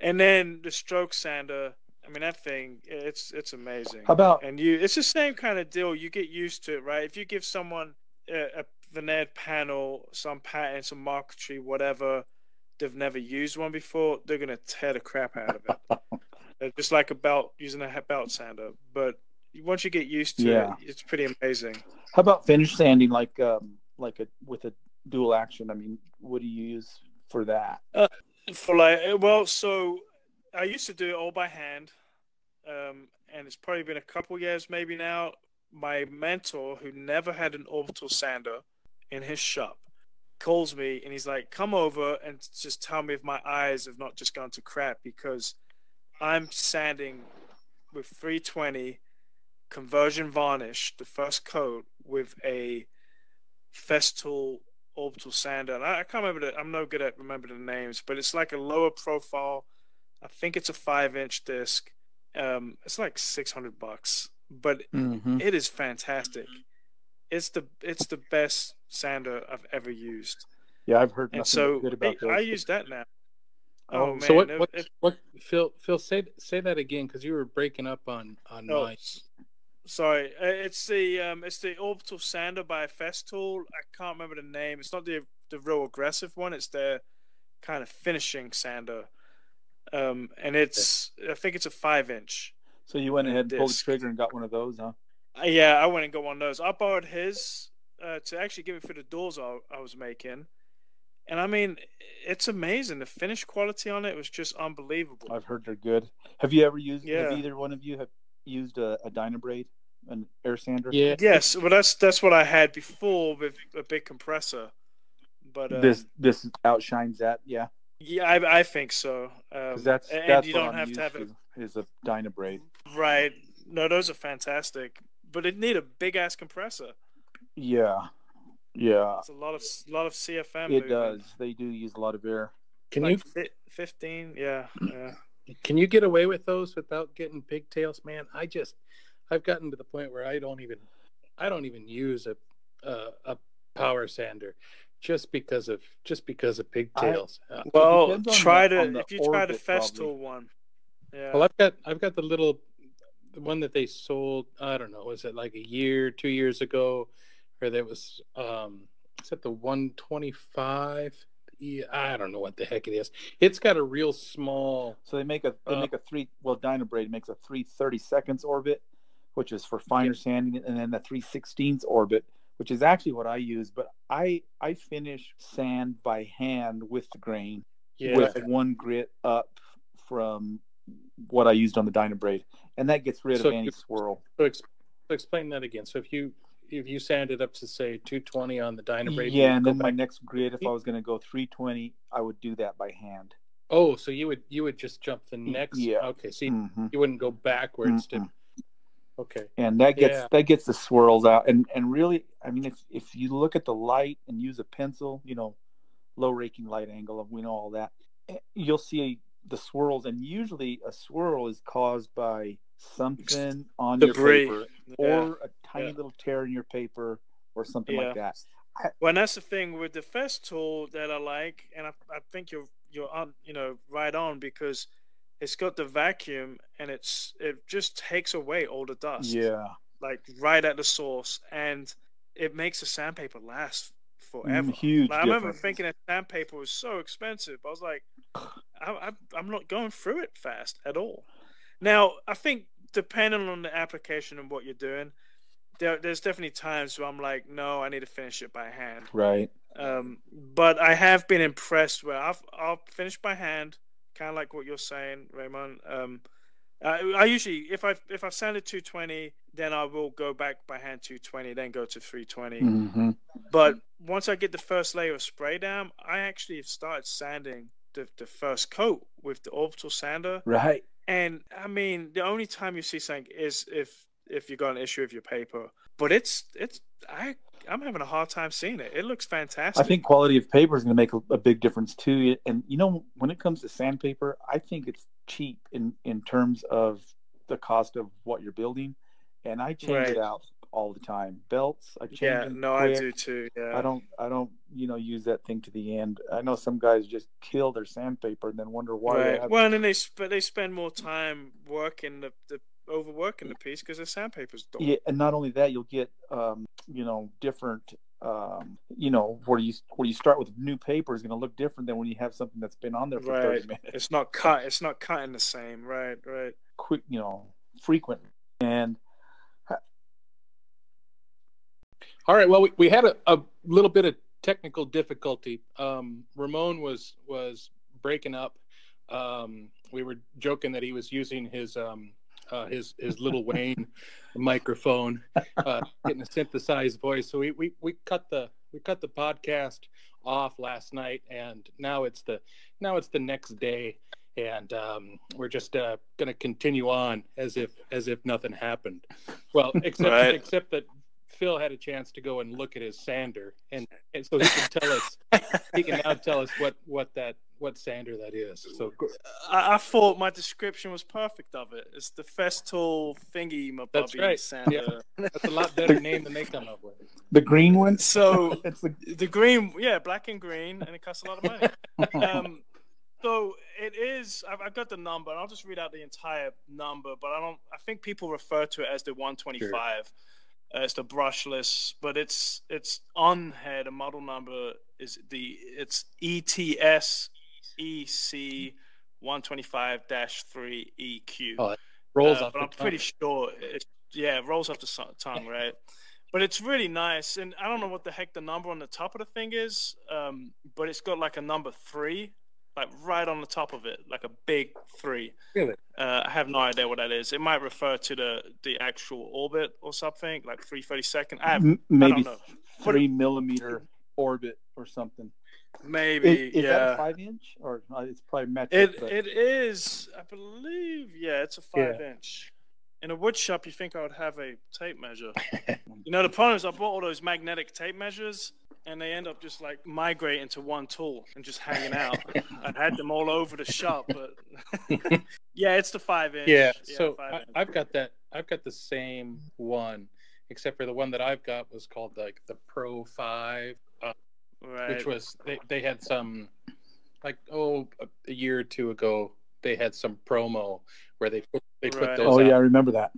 And then the stroke sander. I mean that thing, it's it's amazing. How about and you? It's the same kind of deal. You get used to it, right? If you give someone a, a veneered panel, some pattern, some marquetry, whatever, they've never used one before, they're gonna tear the crap out of it. just like a belt using a belt sander. But once you get used to yeah. it, it's pretty amazing. How about finish sanding, like um, like a with a dual action? I mean, what do you use for that? Uh, for like, well, so I used to do it all by hand, um, and it's probably been a couple years maybe now. My mentor, who never had an orbital sander, in his shop calls me and he's like, "Come over and just tell me if my eyes have not just gone to crap because I'm sanding with 320 conversion varnish, the first coat with a Festool orbital sander. And I, I can't remember I'm no good at remembering the names, but it's like a lower profile. I think it's a five inch disc. Um, it's like 600 bucks, but mm-hmm. it is fantastic. It's the it's the best sander I've ever used. Yeah, I've heard. And so good about I, I use that now. Oh, Oh, man, so what? it- What? it- what Phil? Phil, say say that again because you were breaking up on on Oh, mine. sorry. Uh, It's the um, it's the orbital sander by Festool. I can't remember the name. It's not the the real aggressive one. It's their kind of finishing sander. Um, and it's I think it's a five inch. So you went ahead and pulled the trigger and got one of those, huh? Uh, yeah, I went and got one of those. I borrowed his uh, to actually give it for the doors I, I was making. And I mean, it's amazing. The finish quality on it was just unbelievable. I've heard they're good. Have you ever used? Yeah. Have either one of you have used a, a Dynabrade, an air sander? Yeah. Yes, well, that's that's what I had before with a big compressor. But um, This this outshines that, yeah. Yeah, I, I think so. Um, 'Cause that's and that's you don't I'm have to have it to, is a Dynabrade. right. No, those are fantastic, but it need a big ass compressor. Yeah, yeah. It's a lot of lot of CFM. It movement. does. They do use a lot of air. Can like you fi- fifteen? Yeah, yeah. can you get away with those without getting pigtails, man? I just I've gotten to the point where I don't even I don't even use a a, a power sander just because of just because of pigtails. Uh, Well, try the- to if you try the orbit, probably. Festool one. Yeah. well, I've got I've got the little the one that they sold. I don't know, was it like a year, two years ago, or that was um, is that the one twenty five? Yeah, I don't know what the heck it is. It's got a real small. So they make a they Uh, make a three well Dynabrade makes a three thirty seconds orbit, which is for finer sanding, and then the three sixteenths orbit, which is actually what I use. But I I finish sand by hand with the grain Yeah, with one grit up from what I used on the Dynabrade, and that gets rid So of any you- swirl. So, ex- so explain that again. So if you if you sand it up to say 220 on the Dynabrade, Yeah, and then my next grid, if I was going to go 320, I would do that by hand. oh, so you would you would just jump the next. yeah. Okay, so you, Mhm. you wouldn't go backwards to. Okay. and that gets Yeah. that gets the swirls out and and really i mean if if you look at the light and use a pencil you know low raking light angle and we know all that eh, you'll see the swirls and usually a swirl is caused by something on Debris. your paper Yeah. or a tiny Yeah. little tear in your paper or something Yeah. like that Well, and that's the thing with the first Festool that I like, and I, I think you're you're on you know right on because it's got the vacuum and it's it just takes away all the dust. yeah like right at the source, and it makes the sandpaper last forever. Mm, huge Like, I remember thinking that sandpaper was so expensive. I was like, I, I, I'm not going through it fast at all. Now, I think depending on the application and what you're doing, there, there's definitely times where I'm like, no, I need to finish it by hand. right Um, but I have been impressed where I've I'll finish by hand, kind of like what you're saying, Raymond. Um, I, I usually if I if I sanded 220, then I will go back by hand 220, then go to 320. hmm But once I get the first layer of spray down, I actually have started sanding the, the first coat with the orbital sander. right And I mean, the only time you see something is if if you got an issue with your paper. But it's it's I I'm having a hard time seeing it. It looks fantastic. I think quality of paper is going to make a, a big difference too. And you know, when it comes to sandpaper, I think it's cheap in in terms of the cost of what you're building. And I change Right. it out all the time. Belts, I change Yeah, no, I quick. do too. Yeah, I don't, I don't, you know, use that thing to the end. I know some guys just kill their sandpaper and then wonder why. They Right. have, Well, and then they sp- they spend more time working the, the overworking the piece because the sandpaper's dull. yeah, and not only that, you'll get, um, you know, different. Um, you know, where you where you start with new paper is going to look different than when you have something that's been on there for Right. thirty minutes. It's not cut. It's not cutting the same. Right. Right. quick, you know, frequent. And All right. Well, we, we had a, a little bit of technical difficulty. Um, Ramon was was breaking up. Um, we were joking that he was using his um, uh, his his little Wayne microphone, uh, getting a synthesized voice. So we, we we cut the we cut the podcast off last night, and now it's the now it's the next day, and um, we're just uh, going to continue on as if as if nothing happened. Well, except Right. except that Phil had a chance to go and look at his sander, and, and so he can tell us he can now tell us what what that what sander that is. So I, I thought my description was perfect of it. It's the Festool thingy, my That's bubby right. sander. that's a lot better name than they come up with. the green one, So it's the the green, yeah, black and green, and it costs a lot of money. um, so it is. I've, I've got the number. and I'll just read out the entire number, but I don't. I think people refer to it as the 125. Sure. It's the brushless, but it's it's on here. The model number is the it's ETS EC 125-3 EQ. Oh, rolls uh, off. But I'm tongue. pretty sure. It, yeah, it rolls off the tongue, right? but it's really nice. And I don't know what the heck the number on the top of the thing is, um, but it's got like a number three, like right on the top of it, like a big three. Really? Uh, I have no idea what that is. It might refer to the the actual orbit or something, like three thirty second. I, have, maybe I don't know. three millimeter orbit or something. Maybe Is, is yeah. that a five inch or uh, it's probably metric? It but- it is, I believe, yeah, it's a five inch. In a wood shop, you think I would have a tape measure? you know, the problem is I bought all those magnetic tape measures, and they end up just like migrating to one tool and just hanging out. I've had them all over the shop, but yeah, it's the five inch. Yeah, so five I, inch. I've got that. I've got the same one, except for the one that I've got was called like the Pro Five, uh, right. which was they, they had some like oh a, a year or two ago they had some promo where they put they put those oh out. yeah, I remember that.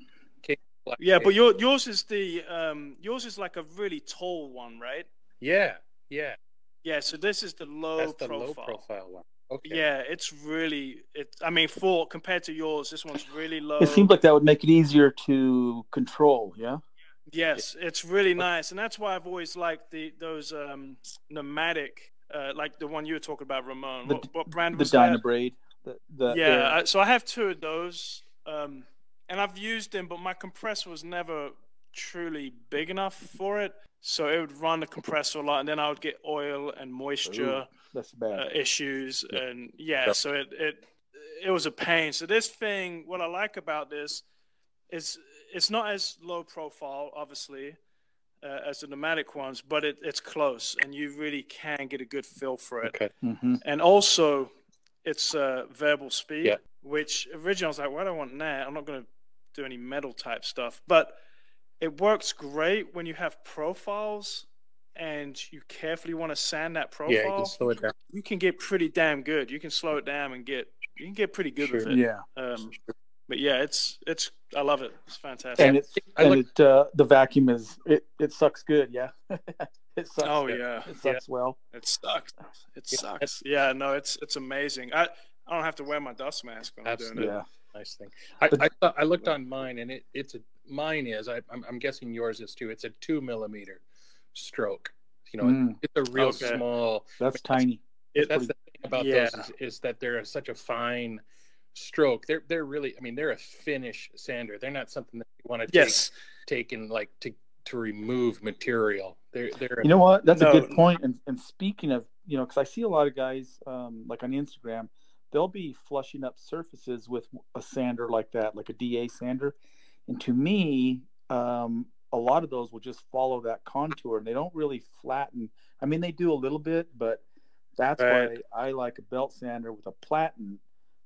Like, yeah, but your yours is the um yours is like a really tall one, right? Yeah, yeah, Yeah, so this is the low that's the profile. low profile one. Okay. Yeah, it's really it. I mean, for compared to yours, this one's really low. It seems like that would make it easier to control. Yeah. yes, it's really nice, and that's why I've always liked the those um pneumatic, uh, like the one you were talking about, Ramon. The- what, what brand The was that? Dynabrade. The, the, Yeah, I, so I have two of those, um, and I've used them, but my compressor was never truly big enough for it. So it would run the compressor a lot, and then I would get oil and moisture that's bad. uh, issues, Yeah. and yeah, Yeah. so it it it was a pain. So this thing, what I like about this is it's not as low profile, obviously, uh, as the pneumatic ones, but it, it's close, and you really can get a good feel for it Okay. hmm and also it's uh, variable speed, Yeah. which originally I was like, "Why do I want that? I'm not going to do any metal type stuff." But it works great when you have profiles and you carefully want to sand that profile. Yeah, you can slow it down. you can get pretty damn good. You can slow it down and get you can get pretty good with it. Yeah. Um, but yeah, it's it's I love it. It's fantastic. And it and look- it uh, the vacuum is it it sucks good. Yeah. it sucks. oh good. yeah, It sucks well. it sucks. It Yeah, sucks. Yeah, no, it's it's amazing. I I don't have to wear my dust mask when I'm doing it. Yeah. Nice thing. I, I thought I looked on mine, and it it's a mine is. I, I'm, I'm guessing yours is too. It's a two millimeter stroke. You know, Mm, it's a real Okay. small. that's tiny. It- That's the thing about Yeah. those is, is that they're such a fine stroke. They're they're really. I mean, they're a finish sander. They're not something that you want to take yes. take and like to to remove material. They're they're You know what? That's No. a good point. And, and speaking of, you know, because I see a lot of guys, um, like on Instagram, they'll be flushing up surfaces with a sander like that, like a DA sander. And to me, um, a lot of those will just follow that contour and they don't really flatten. I mean, they do a little bit, but that's Right. why I like a belt sander with a platen.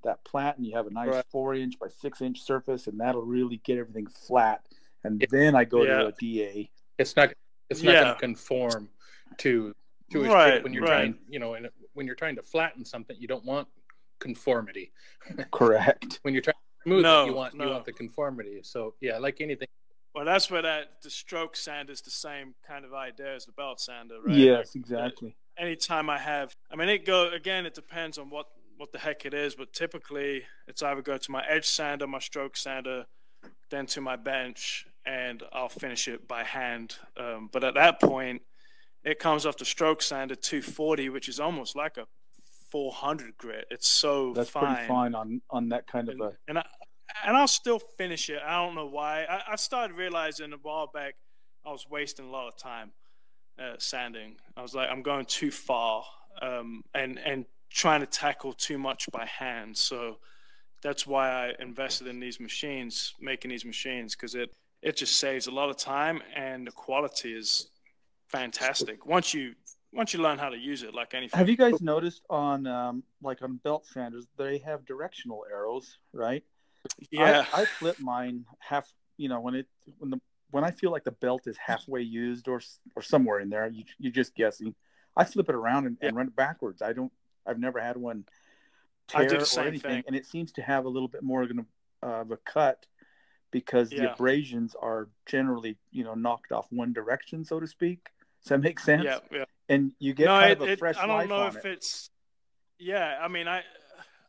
That platen, you have a nice Right. four inch by six inch surface, and that'll really get everything flat. And Yeah. then I go Yeah. to a DA. it's not it's not Yeah. going to conform to to a Right, shape when you're right. trying you know when you're trying to flatten something you don't want conformity Correct. when you're trying to smooth No, you want you want the conformity so yeah like anything Well, that's where that the stroke sand is the same kind of idea as the belt sander, right? Yes, Like, exactly. anytime I have, I mean, it go again. It depends on what what the heck it is, but typically it's either go to my edge sander, my stroke sander, then to my bench, and I'll finish it by hand. Um, but at that point, it comes off the stroke sander 240, which is almost like a 400 grit. It's so That's fine. pretty fine on on that kind of a. and I and I'll still finish it. I don't know why. I, I started realizing a while back I was wasting a lot of time uh, sanding. I was like, I'm going too far, um, and and trying to tackle too much by hand. So that's why I invested in these machines, making these machines, because it it just saves a lot of time and the quality is fantastic. Once you once you learn how to use it, like anything. Have you guys noticed on um, like on belt sanders they have directional arrows, right? Yeah. I, I flip mine half. You know when it when the when I feel like the belt is halfway used or or somewhere in there, you you're just guessing. I flip it around and, and run it backwards. I don't. I've never had one tear I do the or anything, thing. and it seems to have a little bit more of, a cut because the abrasions are generally, you know, knocked off one direction, so to speak. Does that make sense? Yeah, yeah. And you get no, kind it, of a it- fresh I don't know if it. it's. Yeah, I mean, I,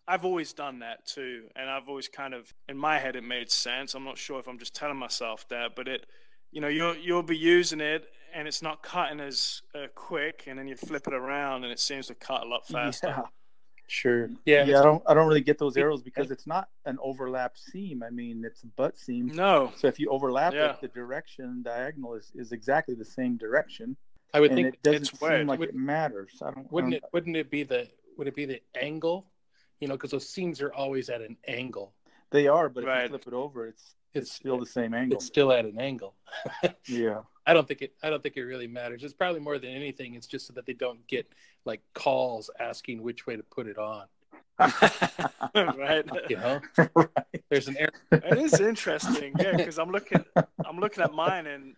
I've always done that too, and I've always kind of, in my head, it made sense. I'm not sure if I'm just telling myself that, but it, you know, you'll you'll be using it, and it's not cutting as uh, quick, and then you flip it around, and it seems to cut a lot faster. Yeah. Sure. Yeah, Yeah. I don't I don't really get those arrows because it's not an overlap seam. I mean, it's a butt seam. No, So if you overlap Yeah. it, the direction diagonal is, is exactly the same direction, I would and think it doesn't it's seem weird. like Would- it matters. I don't. Wouldn't don't- it wouldn't it be the would it be the angle? You know, because those seams are always at an angle. They are, but if you flip it over, it's It's still the same angle. it's still at an angle. yeah. I don't think it. I don't think it really matters. It's probably more than anything. It's just so that they don't get like calls asking which way to put it on. right. You know, right. there's an error. It is interesting, yeah, because I'm looking, I'm looking at mine, and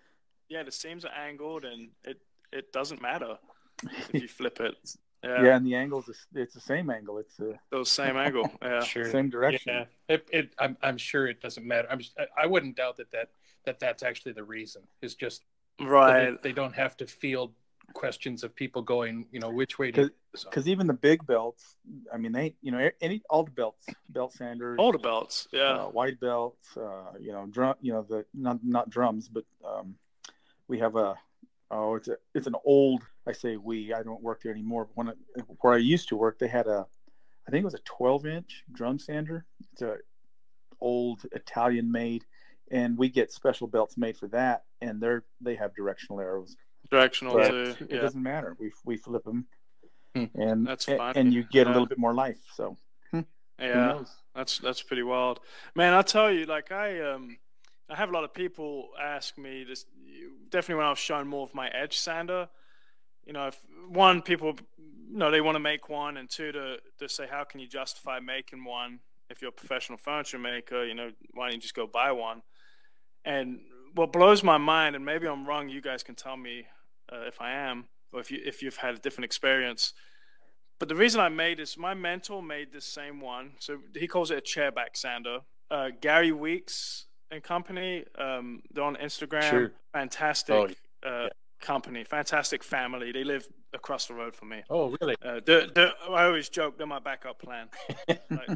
yeah, the seams are angled, and it it doesn't matter if you flip it. Yeah, Yeah, and the angles it's the same angle. It's the those same angle. Yeah, Sure. same direction. Yeah. It, it, I'm, I'm sure it doesn't matter. I'm. Just, I- I wouldn't doubt that that that that's actually the reason. It's just that right. they, they don't have to field questions of people going, you know, which way to. Because- so- even the big belts, I mean, they you know any all the belts, belt sanders, All the belts. Yeah. uh, wide belts, uh, you know, drum, you know, the not not drums, but um, we have a oh, it's a it's an old. I say we. I don't work there anymore. But when I, where I used to work, they had a, I think it was a 12 inch drum sander. It's a old Italian made, and we get special belts made for that, and they're they have directional arrows. Directional But too. it Yeah. doesn't matter. We we flip them, Hmm. and That's fine. and you get a little bit more life. So Yeah. That's that's pretty wild, man. I'll tell you, like I um, I have a lot of people ask me this. Definitely when I was showing more of my edge sander, you know, if one people, you know, they want to make one, and two to to say how can you justify making one if you're a professional furniture maker? You know, why don't you just go buy one? And what blows my mind, and maybe I'm wrong, you guys can tell me uh, if I am, or if you if you've had a different experience. But the reason I made this, my mentor made this same one. So he calls it a chairback sander. Uh, Gary Weeks and company, um, they're on Instagram. Sure. Fantastic Oh, uh, company, fantastic family. They live across the road from me. oh, really? Uh, they're, they're, I always joke they're my backup plan. Like,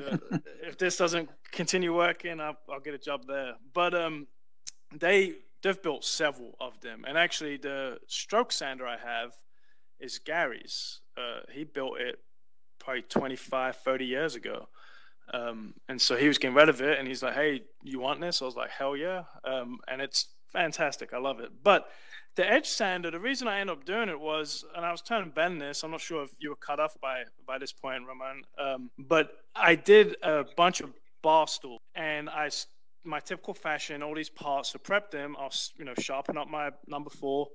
if this doesn't continue working, I'll, I'll get a job there. But um, they they've built several of them, and actually the stroke sander I have is Gary's. Uh, he built it probably 25, 30 years ago. Um, and so he was getting rid of it, and he's like, "Hey, you want this?" I was like, "Hell yeah!" Um, and it's fantastic. I love it. But the edge sander, the reason I ended up doing it was, and I was telling Ben this. I'm not sure if you were cut off by by this point, Ramon. Um, but I did a bunch of bar stool, and I, my typical fashion, all these parts to prep them. I'll you know sharpen up my number four,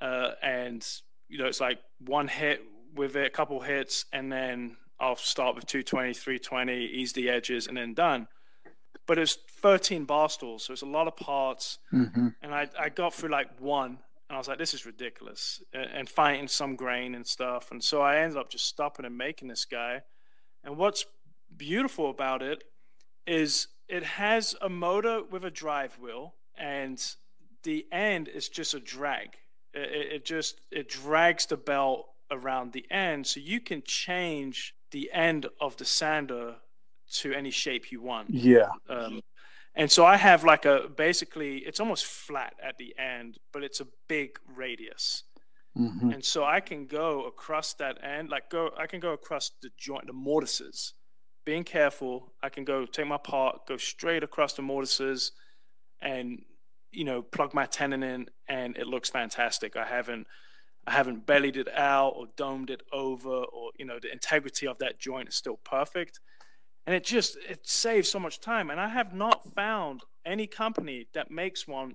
uh, and you know it's like one hit with it, a couple hits, and then I'll start with 220, 320, ease the edges, and then done. But it's 13 bar stools, so it's a lot of parts Mm-hmm. and I, I got through like one and I was like, this is ridiculous and, and finding some grain and stuff. And so I ended up just stopping and making this guy. And what's beautiful about it is it has a motor with a drive wheel and the end is just a drag. It, it, just, it drags the belt around the end. So you can change the end of the sander to any shape you want. Yeah. Um, and so I have like a basically it's almost flat at the end, but it's a big radius. Mm-hmm. And so I can go across that end, like go I can go across the joint, the mortises. Being careful, I can go take my part, go straight across the mortises, and you know plug my tenon in, and it looks fantastic. I haven't I haven't bellied it out or domed it over, or you know the integrity of that joint is still perfect and it just it saves so much time and i have not found any company that makes one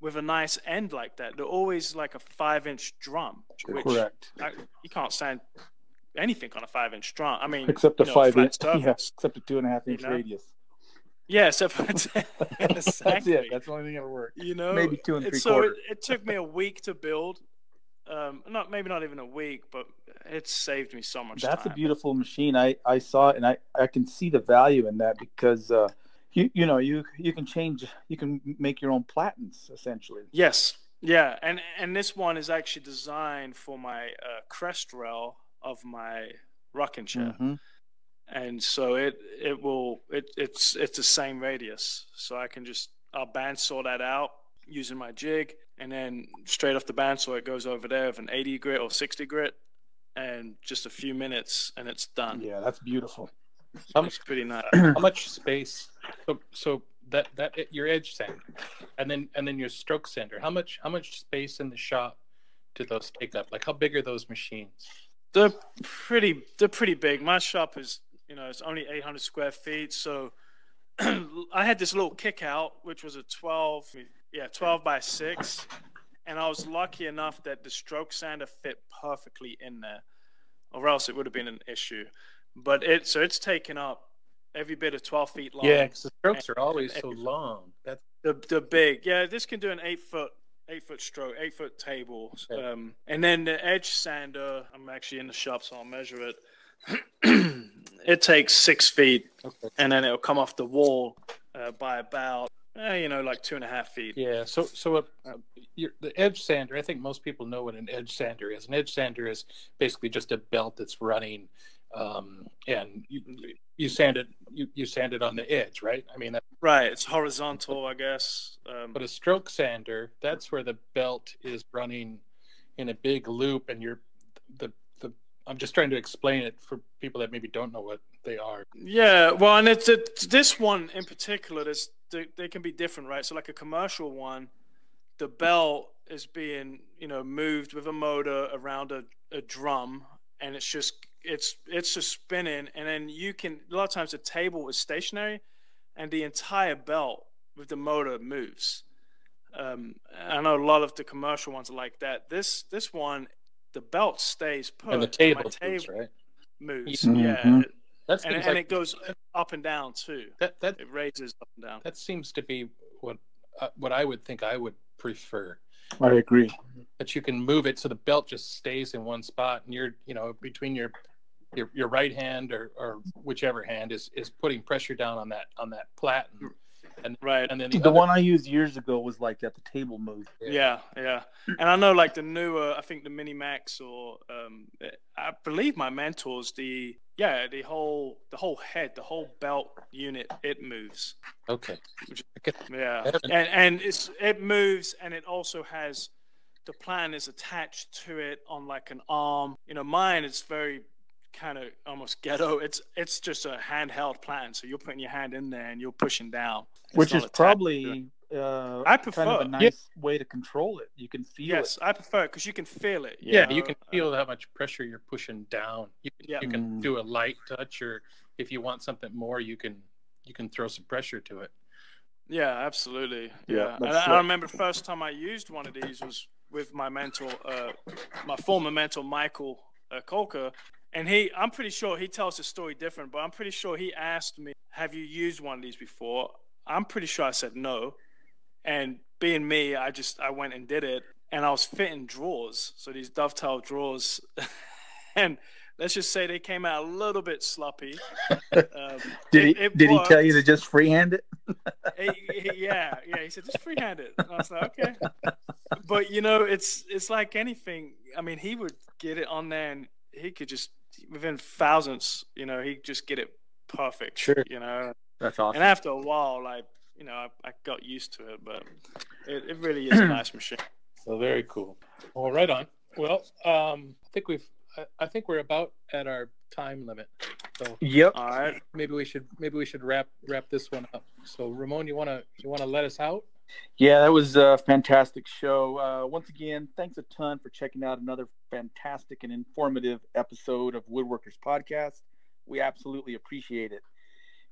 with a nice end like that they're always like a five inch drum which Correct. I, you can't stand anything on a five inch drum i mean Except the you know, five inch, surface. yeah, except a two and a half You inch know? radius. yeah except for That's it. That's the only thing that'll work. you know Maybe two and three so it, quarters. it took me a week to build Um, not maybe not even a week, but it saved me so much. That's time. a beautiful machine. I I saw it and I I can see the value in that because uh, you you know you you can change you can make your own platens essentially. Yes, yeah, and and this one is actually designed for my uh, crest rail of my rocking chair, Mhm. and so it it will it it's it's the same radius, so I can just I'll bandsaw that out using my jig, and then straight off the bandsaw it goes over there with an 80 grit or 60 grit, and just a few minutes and it's done. Yeah, that's beautiful. How much, pretty nice. how much space? So, so that that your edge sander, and then and then your stroke sander. How much how much space in the shop do those take up? Like how big are those machines? They're pretty. They're pretty big. My shop is, you know, it's only 800 square feet. So I had this little kick out, which was a 12, yeah, 12 by six, and I was lucky enough that the stroke sander fit perfectly in there, or else it would have been an issue. But it so it's taken up every bit of 12 feet long. Yeah, because the strokes are always so long. That's The the big, yeah. This can do an eight foot eight foot stroke, eight foot table. Um, and then the edge sander, I'm actually in the shop, so I'll measure it. it takes six feet, okay. and then it'll come off the wall uh, by about, eh, you know, like two and a half feet. Yeah. So so uh, uh, your, the edge sander. I think most people know what an edge sander is. An edge sander is basically just a belt that's running, um, and you you sand it you, you sand it on the edge, right? I mean, that, Right. It's horizontal, I guess. Um, but a stroke sander, that's where the belt is running in a big loop, and you're the the. I'm just trying to explain it for people that maybe don't know what they are. Yeah, well, and it's, it's this one in particular. There's they, they can be different, right? So like a commercial one, the belt is being you know moved with a motor around a, a drum, and it's just it's it's just spinning, and then you can a lot of times the table is stationary, and the entire belt with the motor moves. Um, I know a lot of the commercial ones are like that. This this one, the belt stays put, and the my table, moves, table right? moves. Mhm. Yeah, That's and, things and like, it goes up and down too. that that It raises up and down. that seems to be what uh, what I would think I would prefer. I agree. That you can move it so the belt just stays in one spot, and you're you know between your your, your right hand or, or whichever hand is is putting pressure down on that on that platen, and Right. and then The, the, other- one I used years ago was like that. The table moved. Yeah, yeah. And I know like the newer, I think the Minimax or um, I believe my mentors, the yeah, the whole the whole head, the whole belt unit, it moves. okay. Yeah, and and it's it moves, and it also has the platen is attached to it on like an arm. You know, mine is very kind of almost ghetto. It's it's just a handheld platen, so you're putting your hand in there and you're pushing down, It's which is attached to it. probably uh, I kind of prefer- a nice way to control it. You can feel Yes, I prefer it because you can feel it. Yeah, know? you can feel how much pressure you're pushing down. You, Yeah. you can Mm. do a light touch, or if you want something more, you can you can throw some pressure to it. Yeah, absolutely. Yeah, Yeah, and I, I remember the first time I used one of these was with my mentor, uh, my former mentor Michael uh, Kolker, and he. I'm pretty sure he tells the story different, but I'm pretty sure he asked me, "Have you used one of these before?" I'm pretty sure I said no, and being me, I just I went and did it, and I was fitting drawers, so these dovetail drawers, and let's just say they came out a little bit sloppy. Um, Did he? it- it did he tell you to just freehand it? He- yeah, yeah. He said just freehand it. And I was like, okay. But you know, it's it's like anything. I mean, he would get it on there, and he could just within thousandths. You know, he just get it perfect. Sure. You know, That's awesome. and after a while, like you know, I, I got used to it. But it, it really is a nice machine. So very cool. Well, right on. Well, um, I think we've. I, I think we're about at our time limit. So Yep. All right. maybe we should maybe we should wrap wrap this one up. So Ramon, you wanna you wanna let us out? Yeah, that was a fantastic show. Uh, once again, thanks a ton for checking out another fantastic and informative episode of Woodworkers Podcast. We absolutely appreciate it.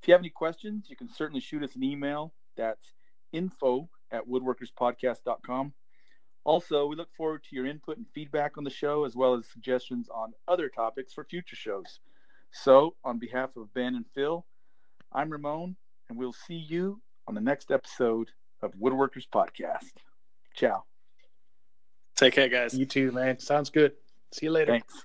If you have any questions, you can certainly shoot us an email. That's info at woodworkerspodcast.com. Also, we look forward to your input and feedback on the show, as well as suggestions on other topics for future shows. So, on behalf of Ben and Phil, I'm Ramon, and we'll see you on the next episode of Woodworkers Podcast. Ciao. Take care, guys. You too, man. Sounds good. See you later. Thanks.